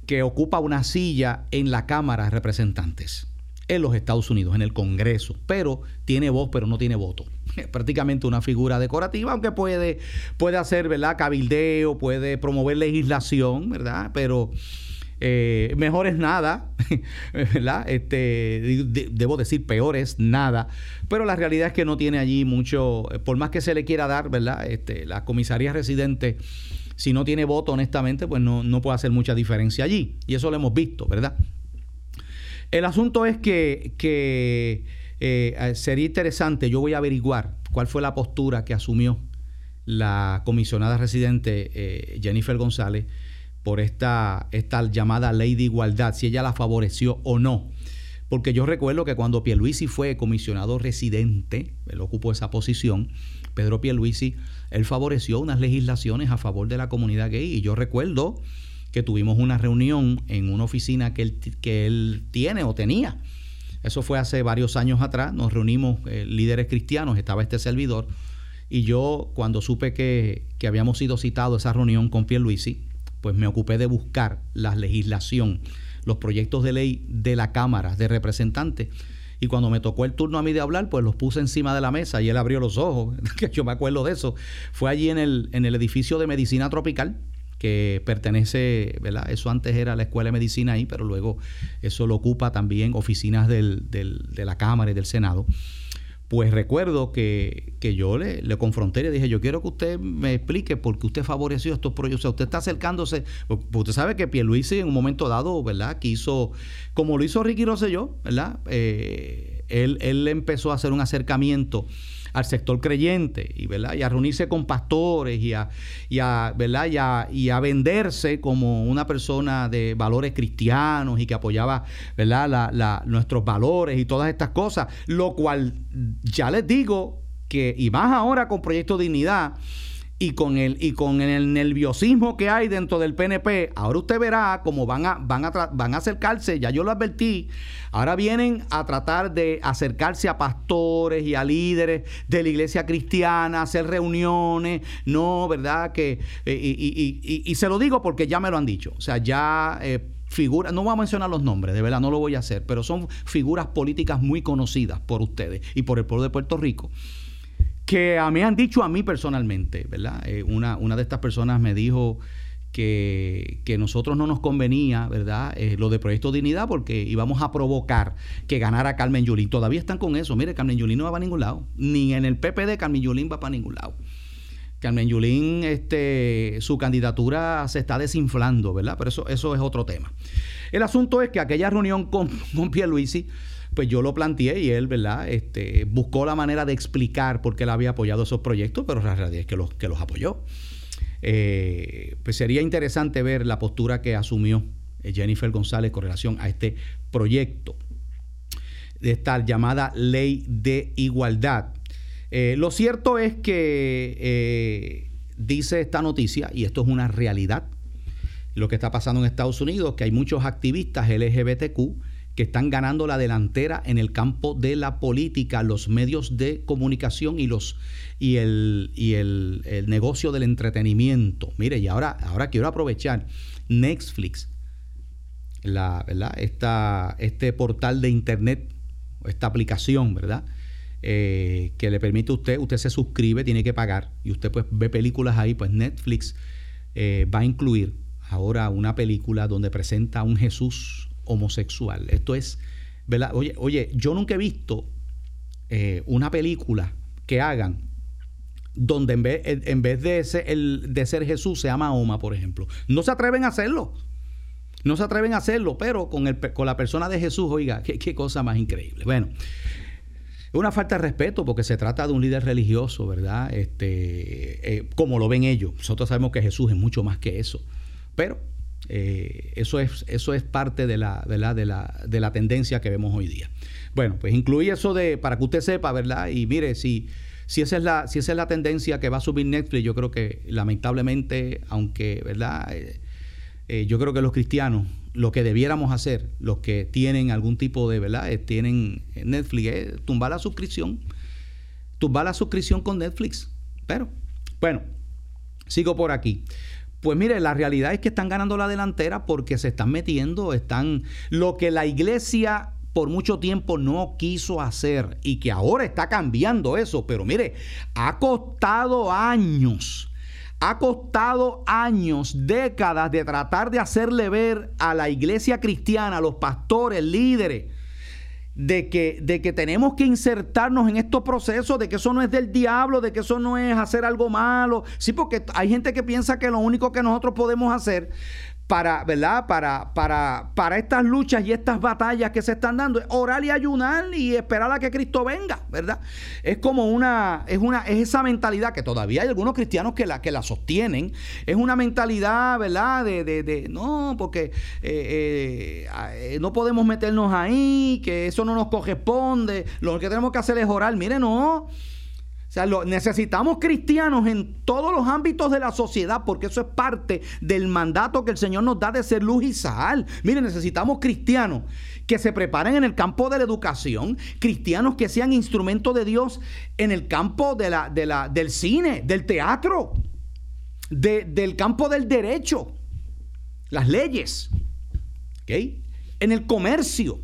[SPEAKER 2] que ocupa una silla en la Cámara de Representantes. en los Estados Unidos, en el Congreso, pero tiene voz, pero no tiene voto. Es prácticamente una figura decorativa, aunque puede, puede hacer, ¿verdad? Cabildeo, puede promover legislación, ¿verdad? Pero eh, mejor es nada, ¿verdad? Este, debo decir, peor es nada. Pero la realidad es que no tiene allí mucho, por más que se le quiera dar, ¿verdad? Este, la comisaría residente, si no tiene voto, honestamente, pues no, no puede hacer mucha diferencia allí. Y eso lo hemos visto, ¿verdad? El asunto es que, eh, sería interesante, yo voy a averiguar cuál fue la postura que asumió la comisionada residente eh, Jennifer González por esta, esta llamada ley de igualdad, si ella la favoreció o no. Porque yo recuerdo que cuando Pierluisi fue comisionado residente, él ocupó esa posición, Pedro Pierluisi, él favoreció unas legislaciones a favor de la comunidad gay. Y yo recuerdo que tuvimos una reunión en una oficina que él, que él tiene o tenía. Eso fue hace varios años atrás. Nos reunimos eh, líderes cristianos, estaba este servidor. Y yo, cuando supe que, que habíamos sido citados a esa reunión con Pierluisi, pues me ocupé de buscar la legislación, los proyectos de ley de la Cámara de Representantes. Y cuando me tocó el turno a mí de hablar, pues los puse encima de la mesa y él abrió los ojos, que yo me acuerdo de eso. Fue allí en el, en el edificio de medicina tropical, que pertenece, ¿verdad? Eso antes era la Escuela de Medicina ahí, pero luego eso lo ocupa también oficinas de la Cámara y del Senado. Pues recuerdo que, yo le, le, confronté y le dije, yo quiero que usted me explique por qué usted favoreció estos proyectos. O sea, usted está acercándose, pues, pues usted sabe que Pierluisi en un momento dado, ¿verdad? Quiso, como lo hizo Ricky Rosselló, ¿verdad? Eh, él, él empezó a hacer un acercamiento al sector creyente y, ¿verdad? y a reunirse con pastores y a, y ¿verdad? Y a, venderse como una persona de valores cristianos y que apoyaba ¿verdad? La, nuestros valores y todas estas cosas, lo cual ya les digo que, y más ahora con Proyecto Dignidad, y con el y con el nerviosismo que hay dentro del PNP, ahora usted verá cómo van a van a van a acercarse, ya yo lo advertí, ahora vienen a tratar de acercarse a pastores y a líderes de la iglesia cristiana, hacer reuniones, no, ¿verdad? Que eh, y, y, se lo digo porque ya me lo han dicho, o sea, ya eh, figuras, no voy a mencionar los nombres, de verdad no lo voy a hacer, pero son figuras políticas muy conocidas por ustedes y por el pueblo de Puerto Rico que a mí han dicho a mí personalmente, ¿verdad? Eh, una, una de estas personas me dijo que, que nosotros no nos convenía, ¿verdad? Eh, lo de Proyecto Dignidad porque íbamos a provocar que ganara Carmen Yulín. Todavía están con eso. Mire, Carmen Yulín no va para ningún lado. Ni en el PPD Carmen Yulín va para ningún lado. Carmen Yulín, este, su candidatura se está desinflando, ¿verdad? Pero eso, eso es otro tema. El asunto es que aquella reunión con, con Pierluisi pues yo lo planteé y él, ¿verdad? Este, buscó la manera de explicar por qué él había apoyado esos proyectos, pero la realidad es que los, que los apoyó. Eh, pues sería interesante ver la postura que asumió eh, Jennifer González con relación a este proyecto de esta llamada ley de igualdad. Eh, lo cierto es que dice esta noticia, y esto es una realidad, lo que está pasando en Estados Unidos, que hay muchos activistas LGBTQ que están ganando la delantera en el campo de la política, los medios de comunicación y los y el, y el, negocio del entretenimiento. Mire, y ahora, ahora quiero aprovechar Netflix, la, ¿verdad? Esta, este portal de internet, esta aplicación, ¿verdad? Eh, que le permite a usted, usted se suscribe, tiene que pagar, y usted pues ve películas ahí, pues Netflix eh, va a incluir ahora una película donde presenta a un Jesús homosexual. Esto es, ¿verdad? Oye, oye yo nunca he visto eh, una película que hagan donde en vez, en vez de, ser, el, de ser Jesús se llama Oma, por ejemplo. No se atreven a hacerlo. No se atreven a hacerlo, pero con, el, con la persona de Jesús, oiga, qué, cosa más increíble. Bueno, es una falta de respeto porque se trata de un líder religioso, ¿verdad? Este, eh, como lo ven ellos. Nosotros sabemos que Jesús es mucho más que eso. Pero eh, eso, es, eso es parte de la, De, la, de la tendencia que vemos hoy día. Bueno, pues incluye eso de, para que usted sepa, ¿verdad? Y mire, si, si, esa es la, si esa es la tendencia que va a subir Netflix, yo creo que lamentablemente, aunque, ¿verdad? Eh, eh, yo creo que los cristianos, lo que debiéramos hacer, los que tienen algún tipo de, ¿verdad? tienen Netflix, es tumbar la suscripción. Tumbar la suscripción con Netflix. Pero, bueno, sigo por aquí. Pues mire, la realidad es que están ganando la delantera porque se están metiendo, están lo que la iglesia por mucho tiempo no quiso hacer y que ahora está cambiando eso. Pero mire, ha costado años. Ha costado años, décadas de tratar de hacerle ver a la iglesia cristiana, a los pastores, líderes, de que, de que tenemos que insertarnos en estos procesos, de que eso no es del diablo, de que eso no es hacer algo malo. Sí, porque hay gente que piensa que lo único que nosotros podemos hacer para, ¿verdad? Para, para, para estas luchas y estas batallas que se están dando, orar y ayunar y esperar a que Cristo venga, ¿verdad? Es como una, es una, es esa mentalidad que todavía hay algunos cristianos que la, que la sostienen, es una mentalidad, ¿verdad? De, de, de no, porque eh, eh, no podemos meternos ahí, que eso no nos corresponde, lo que tenemos que hacer es orar, mire, no necesitamos cristianos en todos los ámbitos de la sociedad porque eso es parte del mandato que el Señor nos da de ser luz y sal. Mire, necesitamos cristianos que se preparen en el campo de la educación, cristianos que sean instrumentos de Dios en el campo de la, del cine, del teatro, del campo del derecho, las leyes, en el comercio,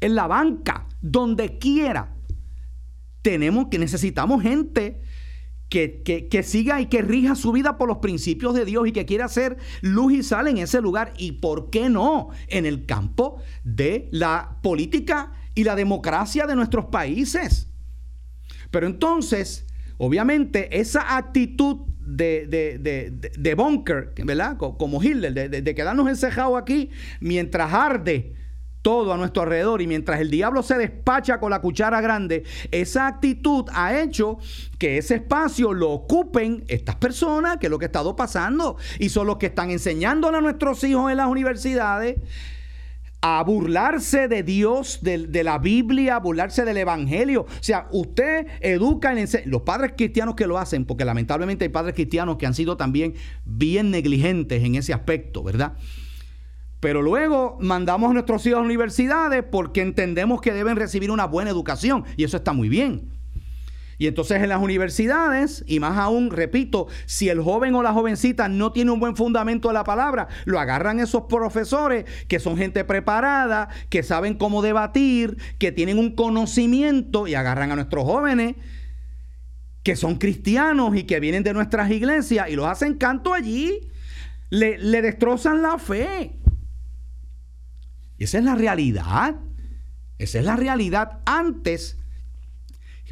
[SPEAKER 2] en la banca, donde quiera tenemos que necesitamos gente que, siga y que rija su vida por los principios de Dios y que quiera hacer luz y sal en ese lugar. Y por qué no en el campo de la política y la democracia de nuestros países. Pero entonces, obviamente, esa actitud de, de, bunker, ¿verdad? Como Hitler, de, quedarnos encejados aquí mientras arde todo a nuestro alrededor y mientras el diablo se despacha con la cuchara grande, esa actitud ha hecho que ese espacio lo ocupen estas personas, que es lo que ha estado pasando, y son los que están enseñándole a nuestros hijos en las universidades a burlarse de Dios, de, la Biblia, a burlarse del Evangelio. O sea, usted educa en los padres cristianos que lo hacen, porque lamentablemente hay padres cristianos que han sido también bien negligentes en ese aspecto, ¿verdad? Pero luego mandamos a nuestros hijos a universidades porque entendemos que deben recibir una buena educación y eso está muy bien. Y entonces en las universidades, y más aún, repito, si el joven o la jovencita no tiene un buen fundamento de la palabra, lo agarran esos profesores que son gente preparada, que saben cómo debatir, que tienen un conocimiento y agarran a nuestros jóvenes que son cristianos y que vienen de nuestras iglesias y los hacen canto allí. Le, le destrozan la fe. Y esa es la realidad. Esa es la realidad antes.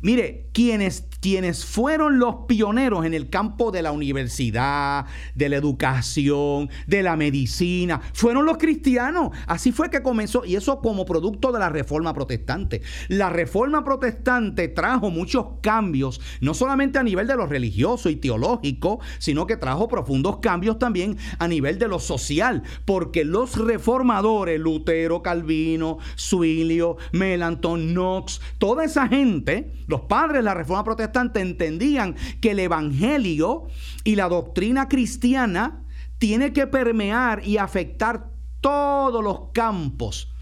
[SPEAKER 2] Mire, quienes quienes fueron los pioneros en el campo de la universidad, de la educación, de la medicina, fueron los cristianos. Así fue que comenzó, y eso como producto de la reforma protestante. La reforma protestante trajo muchos cambios, no solamente a nivel de lo religioso y teológico, sino que trajo profundos cambios también a nivel de lo social, porque los reformadores, Lutero, Calvino, Suilio, Melanton, Knox, toda esa gente, los padres de la reforma protestante, entendían que el Evangelio y la doctrina cristiana tiene que permear y afectar todos los campos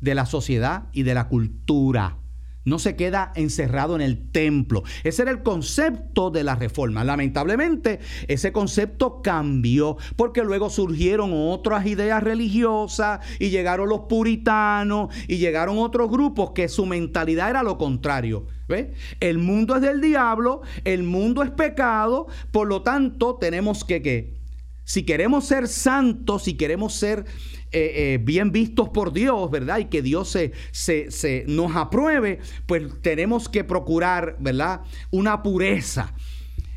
[SPEAKER 2] de la sociedad y de la cultura no se queda encerrado en el templo. Ese era el concepto de la reforma. Lamentablemente, ese concepto cambió porque luego surgieron otras ideas religiosas y llegaron los puritanos y llegaron otros grupos que su mentalidad era lo contrario. El mundo es del diablo, el mundo es pecado, por lo tanto tenemos que, que si queremos ser santos, si queremos ser eh, eh, bien vistos por Dios, ¿verdad? Y que Dios se, se, nos apruebe, pues tenemos que procurar, ¿verdad? Una pureza,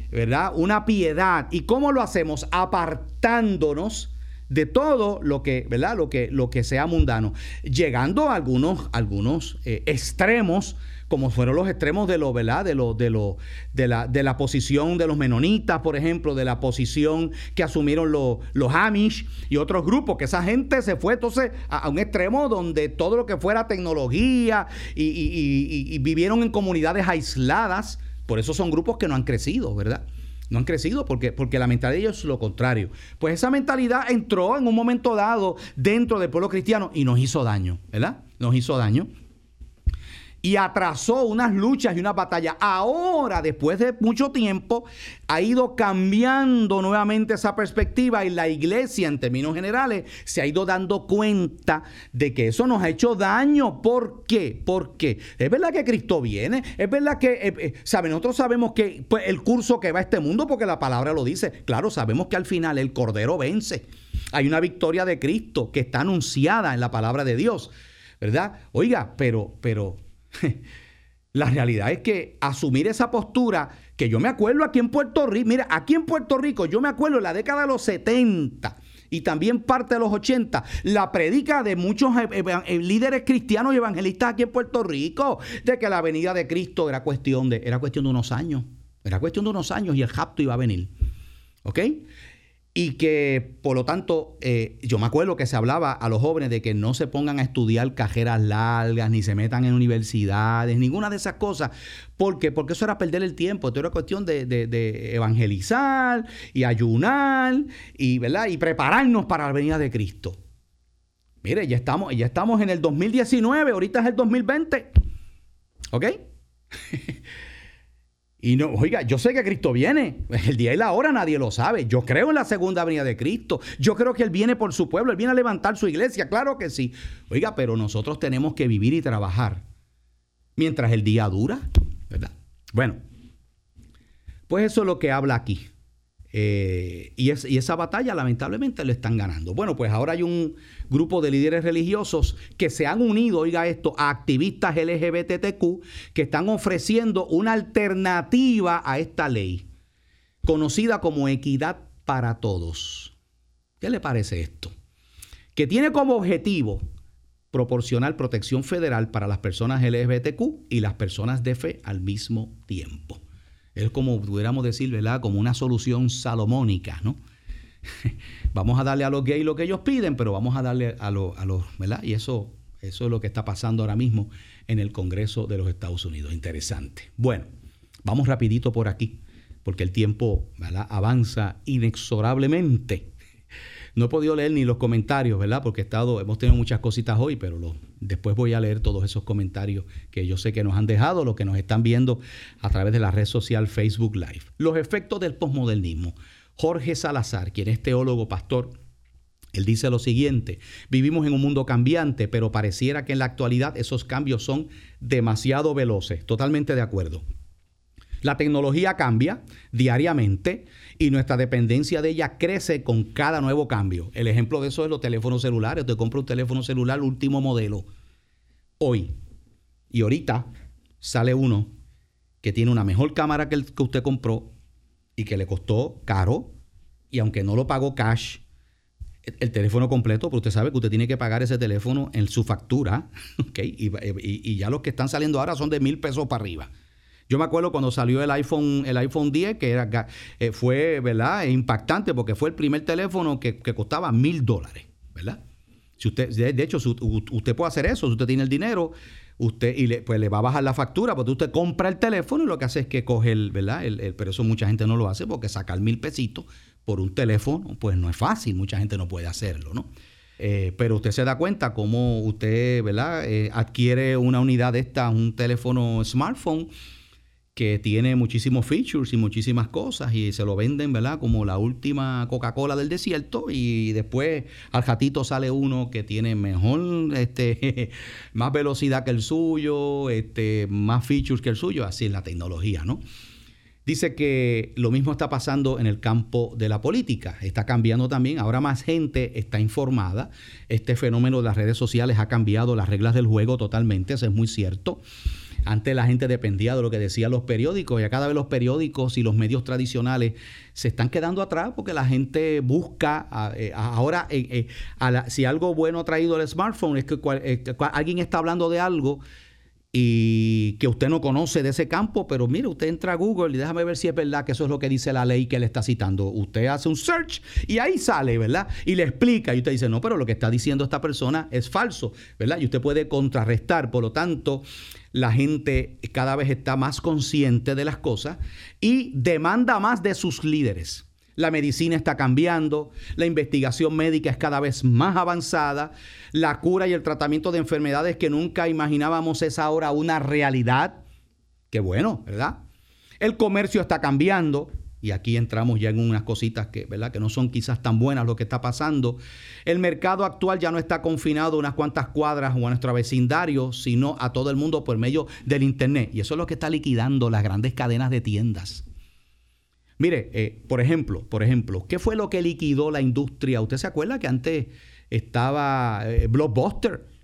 [SPEAKER 2] ¿verdad? Una piedad. ¿Y cómo lo hacemos? Apartándonos de todo lo que, ¿verdad? Lo que, lo que sea mundano, llegando a algunos, algunos eh, extremos como fueron los extremos de lo, ¿verdad? De lo, de lo, de la, de la posición de los menonitas, por ejemplo, de la posición que asumieron los, los Amish y otros grupos, que esa gente se fue entonces a, un extremo donde todo lo que fuera tecnología y, vivieron en comunidades aisladas. Por eso son grupos que no han crecido, ¿verdad? No han crecido porque, porque la mentalidad de ellos es lo contrario. Pues esa mentalidad entró en un momento dado dentro del pueblo cristiano y nos hizo daño, ¿verdad? Nos hizo daño. Y atrasó unas luchas y una batalla. Ahora, después de mucho tiempo, ha ido cambiando nuevamente esa perspectiva y la iglesia, en términos generales, se ha ido dando cuenta de que eso nos ha hecho daño. ¿Por qué? ¿Por qué? Es verdad que Cristo viene, es verdad que, eh, eh. Nosotros sabemos que pues, el curso que va a este mundo, porque la palabra lo dice, claro, sabemos que al final el Cordero vence. Hay una victoria de Cristo que está anunciada en la palabra de Dios, ¿verdad? Oiga, pero, pero La realidad es que asumir esa postura, que yo me acuerdo aquí en Puerto Rico, mira, aquí en Puerto Rico, yo me acuerdo en la década de los 70 y también parte de los 80, la predica de muchos eh, líderes cristianos y evangelistas aquí en Puerto Rico, de que la venida de Cristo era cuestión de, era cuestión de unos años, era cuestión de unos años y el japto iba a venir. ¿Ok? Y que por lo tanto eh, yo me acuerdo que se hablaba a los jóvenes de que no se pongan a estudiar cajeras largas, ni se metan en universidades, ninguna de esas cosas. ¿Por qué? Porque eso era perder el tiempo, esto era cuestión de, evangelizar y ayunar y, ¿verdad? y prepararnos para la venida de Cristo. Mire, ya estamos, ya estamos en el 2019, ahorita es el 2020. ¿Ok? Y no, oiga, yo sé que Cristo viene. El día y la hora nadie lo sabe. Yo creo en la segunda venida de Cristo. Yo creo que Él viene por su pueblo. Él viene a levantar su iglesia. Claro que sí. Oiga, pero nosotros tenemos que vivir y trabajar mientras el día dura. ¿Verdad? Bueno, pues eso es lo que habla aquí. Eh, y, esa batalla lamentablemente le están ganando. Bueno, pues ahora hay un grupo de líderes religiosos que se han unido, oiga esto, a activistas LGBTQ que están ofreciendo una alternativa a esta ley, conocida como equidad para todos. ¿Qué le parece esto? Que tiene como objetivo proporcionar protección federal para las personas LGBTQ y las personas de fe al mismo tiempo. Es como pudiéramos decir, ¿verdad? Como una solución salomónica, ¿no? vamos a darle a los gays lo que ellos piden, pero vamos a darle a, los, ¿verdad? Y eso, eso es lo que está pasando ahora mismo en el Congreso de los Estados Unidos. Interesante. Bueno, vamos rapidito por aquí, porque el tiempo ¿verdad? avanza inexorablemente. No he podido leer ni los comentarios, ¿verdad? Porque he estado, hemos tenido muchas cositas hoy, pero después voy a leer todos esos comentarios que yo sé que nos han dejado, los que nos están viendo a través de la red social Facebook Live. Los efectos del posmodernismo. Jorge Salazar, quien es teólogo, pastor, él dice lo siguiente, vivimos en un mundo cambiante, pero pareciera que en la actualidad esos cambios son demasiado veloces. Totalmente de acuerdo. La tecnología cambia diariamente y nuestra dependencia de ella crece con cada nuevo cambio. El ejemplo de eso es los teléfonos celulares. Usted compra un teléfono celular último modelo hoy y ahorita sale uno que tiene una mejor cámara que el que usted compró y que le costó caro y aunque no lo pagó cash, el, teléfono completo, pero usted sabe que usted tiene que pagar ese teléfono en su factura. Y, y ya los que están saliendo ahora son de mil pesos para arriba. Yo me acuerdo cuando salió el iPhone, el iPhone 10, que era, eh, fue ¿verdad? impactante porque fue el primer teléfono que, costaba mil dólares, ¿verdad? Si usted, de, hecho, usted puede hacer eso, si usted tiene el dinero, usted y le, pues le va a bajar la factura, porque usted compra el teléfono y lo que hace es que coge el, ¿verdad? El, pero eso mucha gente no lo hace porque sacar mil pesitos por un teléfono, pues no es fácil, mucha gente no puede hacerlo, ¿no? Eh, pero usted se da cuenta cómo usted, ¿verdad? Eh, adquiere una unidad de esta, un teléfono smartphone que tiene muchísimos features y muchísimas cosas y se lo venden, ¿verdad? Como la última Coca-Cola del desierto y después al jatito sale uno que tiene mejor, este, más velocidad que el suyo, este, más features que el suyo, así es la tecnología, ¿no? Dice que lo mismo está pasando en el campo de la política, está cambiando también, ahora más gente está informada, este fenómeno de las redes sociales ha cambiado las reglas del juego totalmente, eso es muy cierto. Antes la gente dependía de lo que decían los periódicos y a cada vez los periódicos y los medios tradicionales se están quedando atrás porque la gente busca eh, ahora eh, eh, si algo bueno ha traído el smartphone es que alguien está hablando de algo y que usted no conoce de ese campo, pero mire, usted entra a Google y déjame ver si es verdad que eso es lo que dice la ley que le está citando. Usted hace un search y ahí sale, ¿verdad? Y le explica y usted dice, no, pero lo que está diciendo esta persona es falso, ¿verdad? Y usted puede contrarrestar, por lo tanto, la gente cada vez está más consciente de las cosas y demanda más de sus líderes. La medicina está cambiando, la investigación médica es cada vez más avanzada, la cura y el tratamiento de enfermedades que nunca imaginábamos es ahora una realidad. Qué bueno, ¿verdad? El comercio está cambiando, y aquí entramos ya en unas cositas que, ¿verdad? que no son quizás tan buenas lo que está pasando. El mercado actual ya no está confinado a unas cuantas cuadras o a nuestro vecindario, sino a todo el mundo por medio del Internet. Y eso es lo que está liquidando las grandes cadenas de tiendas. Mire, eh, por ejemplo, por ejemplo, ¿qué fue lo que liquidó la industria? ¿Usted se acuerda que antes estaba eh, Blockbuster?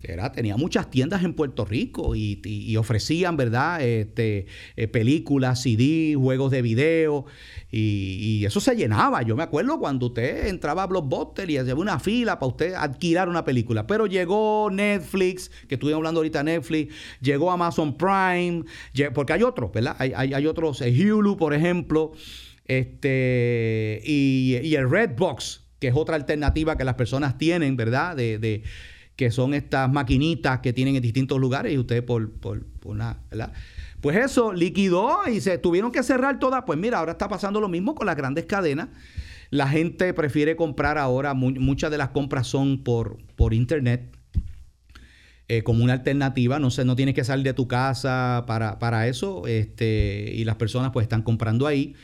[SPEAKER 2] Era, tenía muchas tiendas en Puerto Rico y, ofrecían, ¿verdad? Este, eh, películas, CD, juegos de video y, eso se llenaba. Yo me acuerdo cuando usted entraba a Blockbuster y hacía una fila para usted adquirir una película. Pero llegó Netflix, que estoy hablando ahorita Netflix, llegó Amazon Prime, porque hay otros, ¿verdad? Hay, hay, otros, eh, Hulu, por ejemplo, este, y, y el Redbox, que es otra alternativa que las personas tienen, ¿verdad? de que son estas maquinitas que tienen en distintos lugares y usted por, por, una, ¿verdad? Pues eso liquidó y se tuvieron que cerrar todas. Pues mira, ahora está pasando lo mismo con las grandes cadenas. La gente prefiere comprar ahora, muchas de las compras son por, por internet. Eh, como una alternativa, no sé, no tienes que salir de tu casa para, para eso, este, y las personas pues están comprando ahí.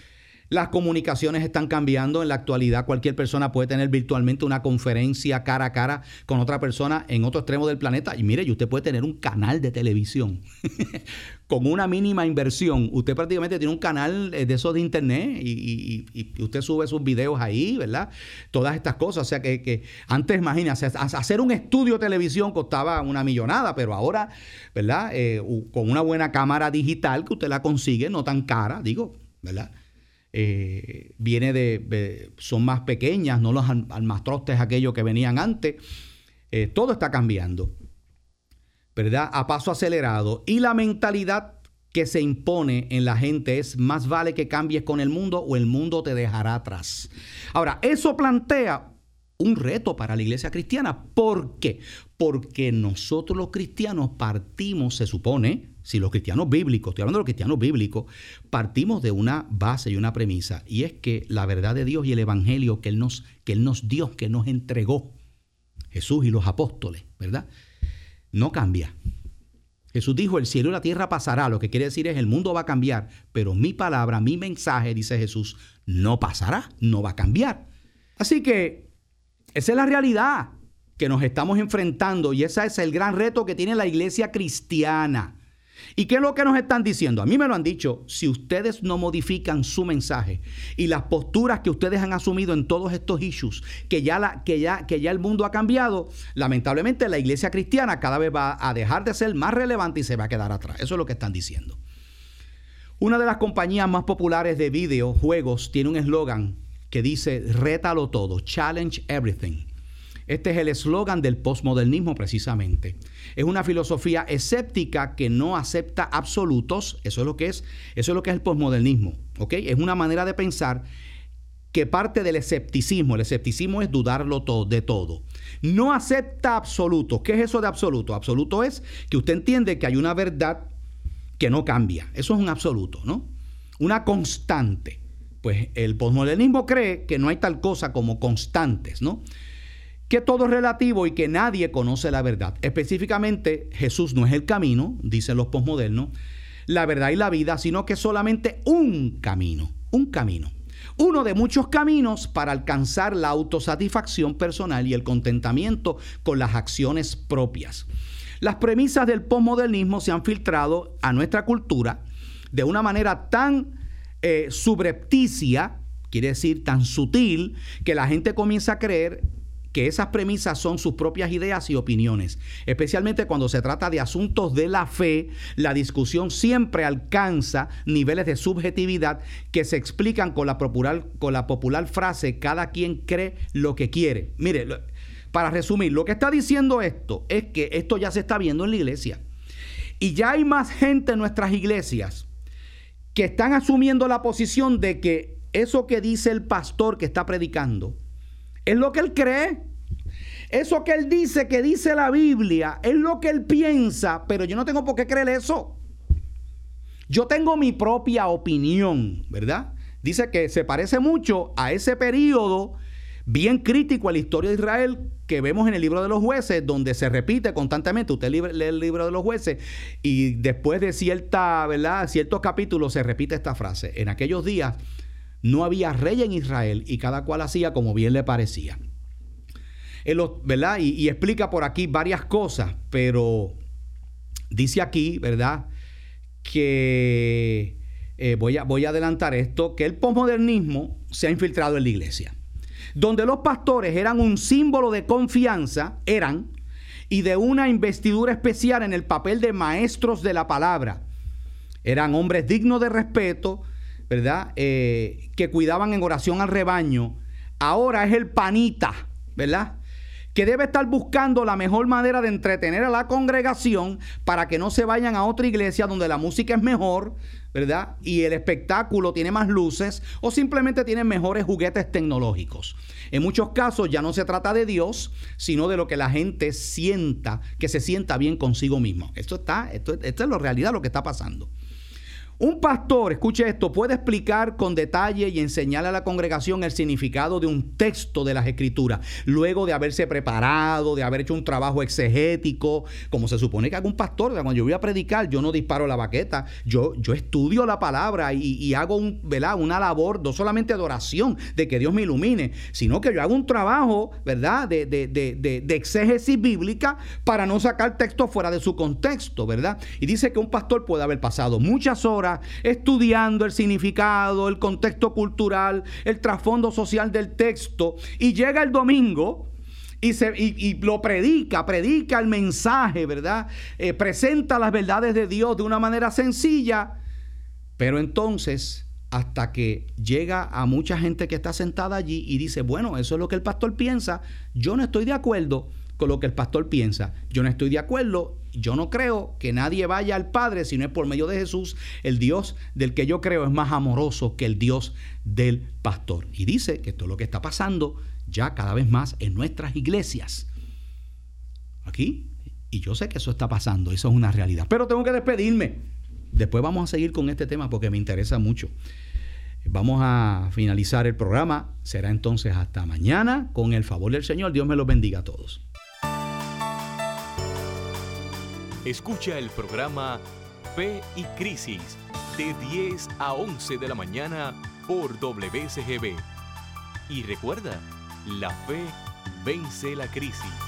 [SPEAKER 2] Las comunicaciones están cambiando. En la actualidad cualquier persona puede tener virtualmente una conferencia cara a cara con otra persona en otro extremo del planeta. Y mire, y usted puede tener un canal de televisión con una mínima inversión. Usted prácticamente tiene un canal eh, de esos de internet y, usted sube sus videos ahí, ¿verdad? Todas estas cosas. O sea que, antes, imagínese, hacer un estudio de televisión costaba una millonada, pero ahora, ¿verdad? Eh, con una buena cámara digital que usted la consigue, no tan cara, digo, ¿verdad? Eh, viene de, son más pequeñas, no los almastrostes aquellos que venían antes. Eh, todo está cambiando, ¿verdad? A paso acelerado. Y la mentalidad que se impone en la gente es más vale que cambies con el mundo o el mundo te dejará atrás. Ahora, eso plantea un reto para la iglesia cristiana. ¿Por qué? Porque nosotros los cristianos partimos, se supone, si los cristianos bíblicos, estoy hablando de los cristianos bíblicos, partimos de una base y una premisa, y es que la verdad de Dios y el Evangelio que Él nos, que Él nos dio, que nos entregó, Jesús y los apóstoles, ¿verdad? No cambia. Jesús dijo, el cielo y la tierra pasará, lo que quiere decir es el mundo va a cambiar, pero mi palabra, mi mensaje, dice Jesús, no pasará, no va a cambiar. Así que esa es la realidad que nos estamos enfrentando y ese es el gran reto que tiene la iglesia cristiana. ¿Y qué es lo que nos están diciendo? A mí me lo han dicho, si ustedes no modifican su mensaje y las posturas que ustedes han asumido en todos estos issues, que ya, el mundo ha cambiado, lamentablemente la iglesia cristiana cada vez va a dejar de ser más relevante y se va a quedar atrás. Eso es lo que están diciendo. Una de las compañías más populares de videojuegos tiene un eslogan que dice, rétalo todo, challenge everything. Este es el eslogan del postmodernismo precisamente. Es una filosofía escéptica que no acepta absolutos, eso es lo que es, eso es lo que es el postmodernismo, ¿ok? Es una manera de pensar que parte del escepticismo, el escepticismo es dudarlo de todo. No acepta absolutos. ¿Qué es eso de absoluto? Absoluto es que usted entiende que hay una verdad que no cambia. Eso es un absoluto, ¿no? Una constante. Pues el postmodernismo cree que no hay tal cosa como constantes, ¿no? Que todo es relativo y que nadie conoce la verdad. Específicamente, Jesús no es el camino, dicen los posmodernos, la verdad y la vida, sino que solamente un camino, un camino. Uno de muchos caminos para alcanzar la autosatisfacción personal y el contentamiento con las acciones propias. Las premisas del posmodernismo se han filtrado a nuestra cultura de una manera tan eh, subrepticia, quiere decir tan sutil, que la gente comienza a creer que esas premisas son sus propias ideas y opiniones. Especialmente cuando se trata de asuntos de la fe, la discusión siempre alcanza niveles de subjetividad que se explican con la popular, con la popular frase cada quien cree lo que quiere. Mire, para resumir, lo que está diciendo esto es que esto ya se está viendo en la iglesia. Y ya hay más gente en nuestras iglesias que están asumiendo la posición de que eso que dice el pastor que está predicando, es lo que él cree. Eso que él dice, que dice la Biblia, es lo que él piensa, pero yo no tengo por qué creer eso. Yo tengo mi propia opinión, ¿verdad? dice que se parece mucho a ese periodo bien crítico a la historia de Israel que vemos en el libro de los jueces, donde se repite constantemente. Usted lee el libro de los jueces y después de cierta, ¿verdad? ciertos capítulos se repite esta frase. En aquellos días no había rey en Israel y cada cual hacía como bien le parecía. ¿verdad? Y, explica por aquí varias cosas, pero dice aquí, ¿verdad? Que eh, voy, a, voy a adelantar esto, que el posmodernismo se ha infiltrado en la iglesia donde los pastores eran un símbolo de confianza, eran, y de una investidura especial en el papel de maestros de la palabra. Eran hombres dignos de respeto, ¿verdad? Eh, que cuidaban en oración al rebaño. Ahora es el panita, ¿verdad? que debe estar buscando la mejor manera de entretener a la congregación para que no se vayan a otra iglesia donde la música es mejor, ¿verdad? Y el espectáculo tiene más luces o simplemente tiene mejores juguetes tecnológicos. En muchos casos ya no se trata de Dios, sino de lo que la gente sienta, que se sienta bien consigo mismo. Esto está, esto, esto es la realidad, lo que está pasando. Un pastor, escuche esto, puede explicar con detalle y enseñarle a la congregación el significado de un texto de las escrituras, luego de haberse preparado, de haber hecho un trabajo exegético, como se supone que un pastor. Cuando yo voy a predicar, yo no disparo la baqueta, yo, yo estudio la palabra y, hago una labor no solamente de oración, de que Dios me ilumine, sino que yo hago un trabajo ¿verdad? De, de, de, de exégesis bíblica para no sacar texto fuera de su contexto, ¿verdad? Y dice que un pastor puede haber pasado muchas horas estudiando el significado, el contexto cultural, el trasfondo social del texto, y llega el domingo y, se, y, lo predica, predica el mensaje, ¿verdad? Eh, presenta las verdades de Dios de una manera sencilla, pero entonces hasta que llega a mucha gente que está sentada allí y dice, bueno, eso es lo que el pastor piensa, yo no estoy de acuerdo con lo que el pastor piensa, yo no estoy de acuerdo yo no creo que nadie vaya al Padre si no es por medio de Jesús. El Dios del que yo creo es más amoroso que el Dios del pastor. Y dice que esto es lo que está pasando ya cada vez más en nuestras iglesias. Aquí. Y yo sé que eso está pasando, eso es una realidad. Pero tengo que despedirme. Después vamos a seguir con este tema porque me interesa mucho. Vamos a finalizar el programa. Será entonces hasta mañana. Con el favor del Señor, Dios me los bendiga a todos.
[SPEAKER 1] Escucha el programa Fe y Crisis de 10 a 11 de la mañana por WCGB. Y recuerda, la fe vence la crisis.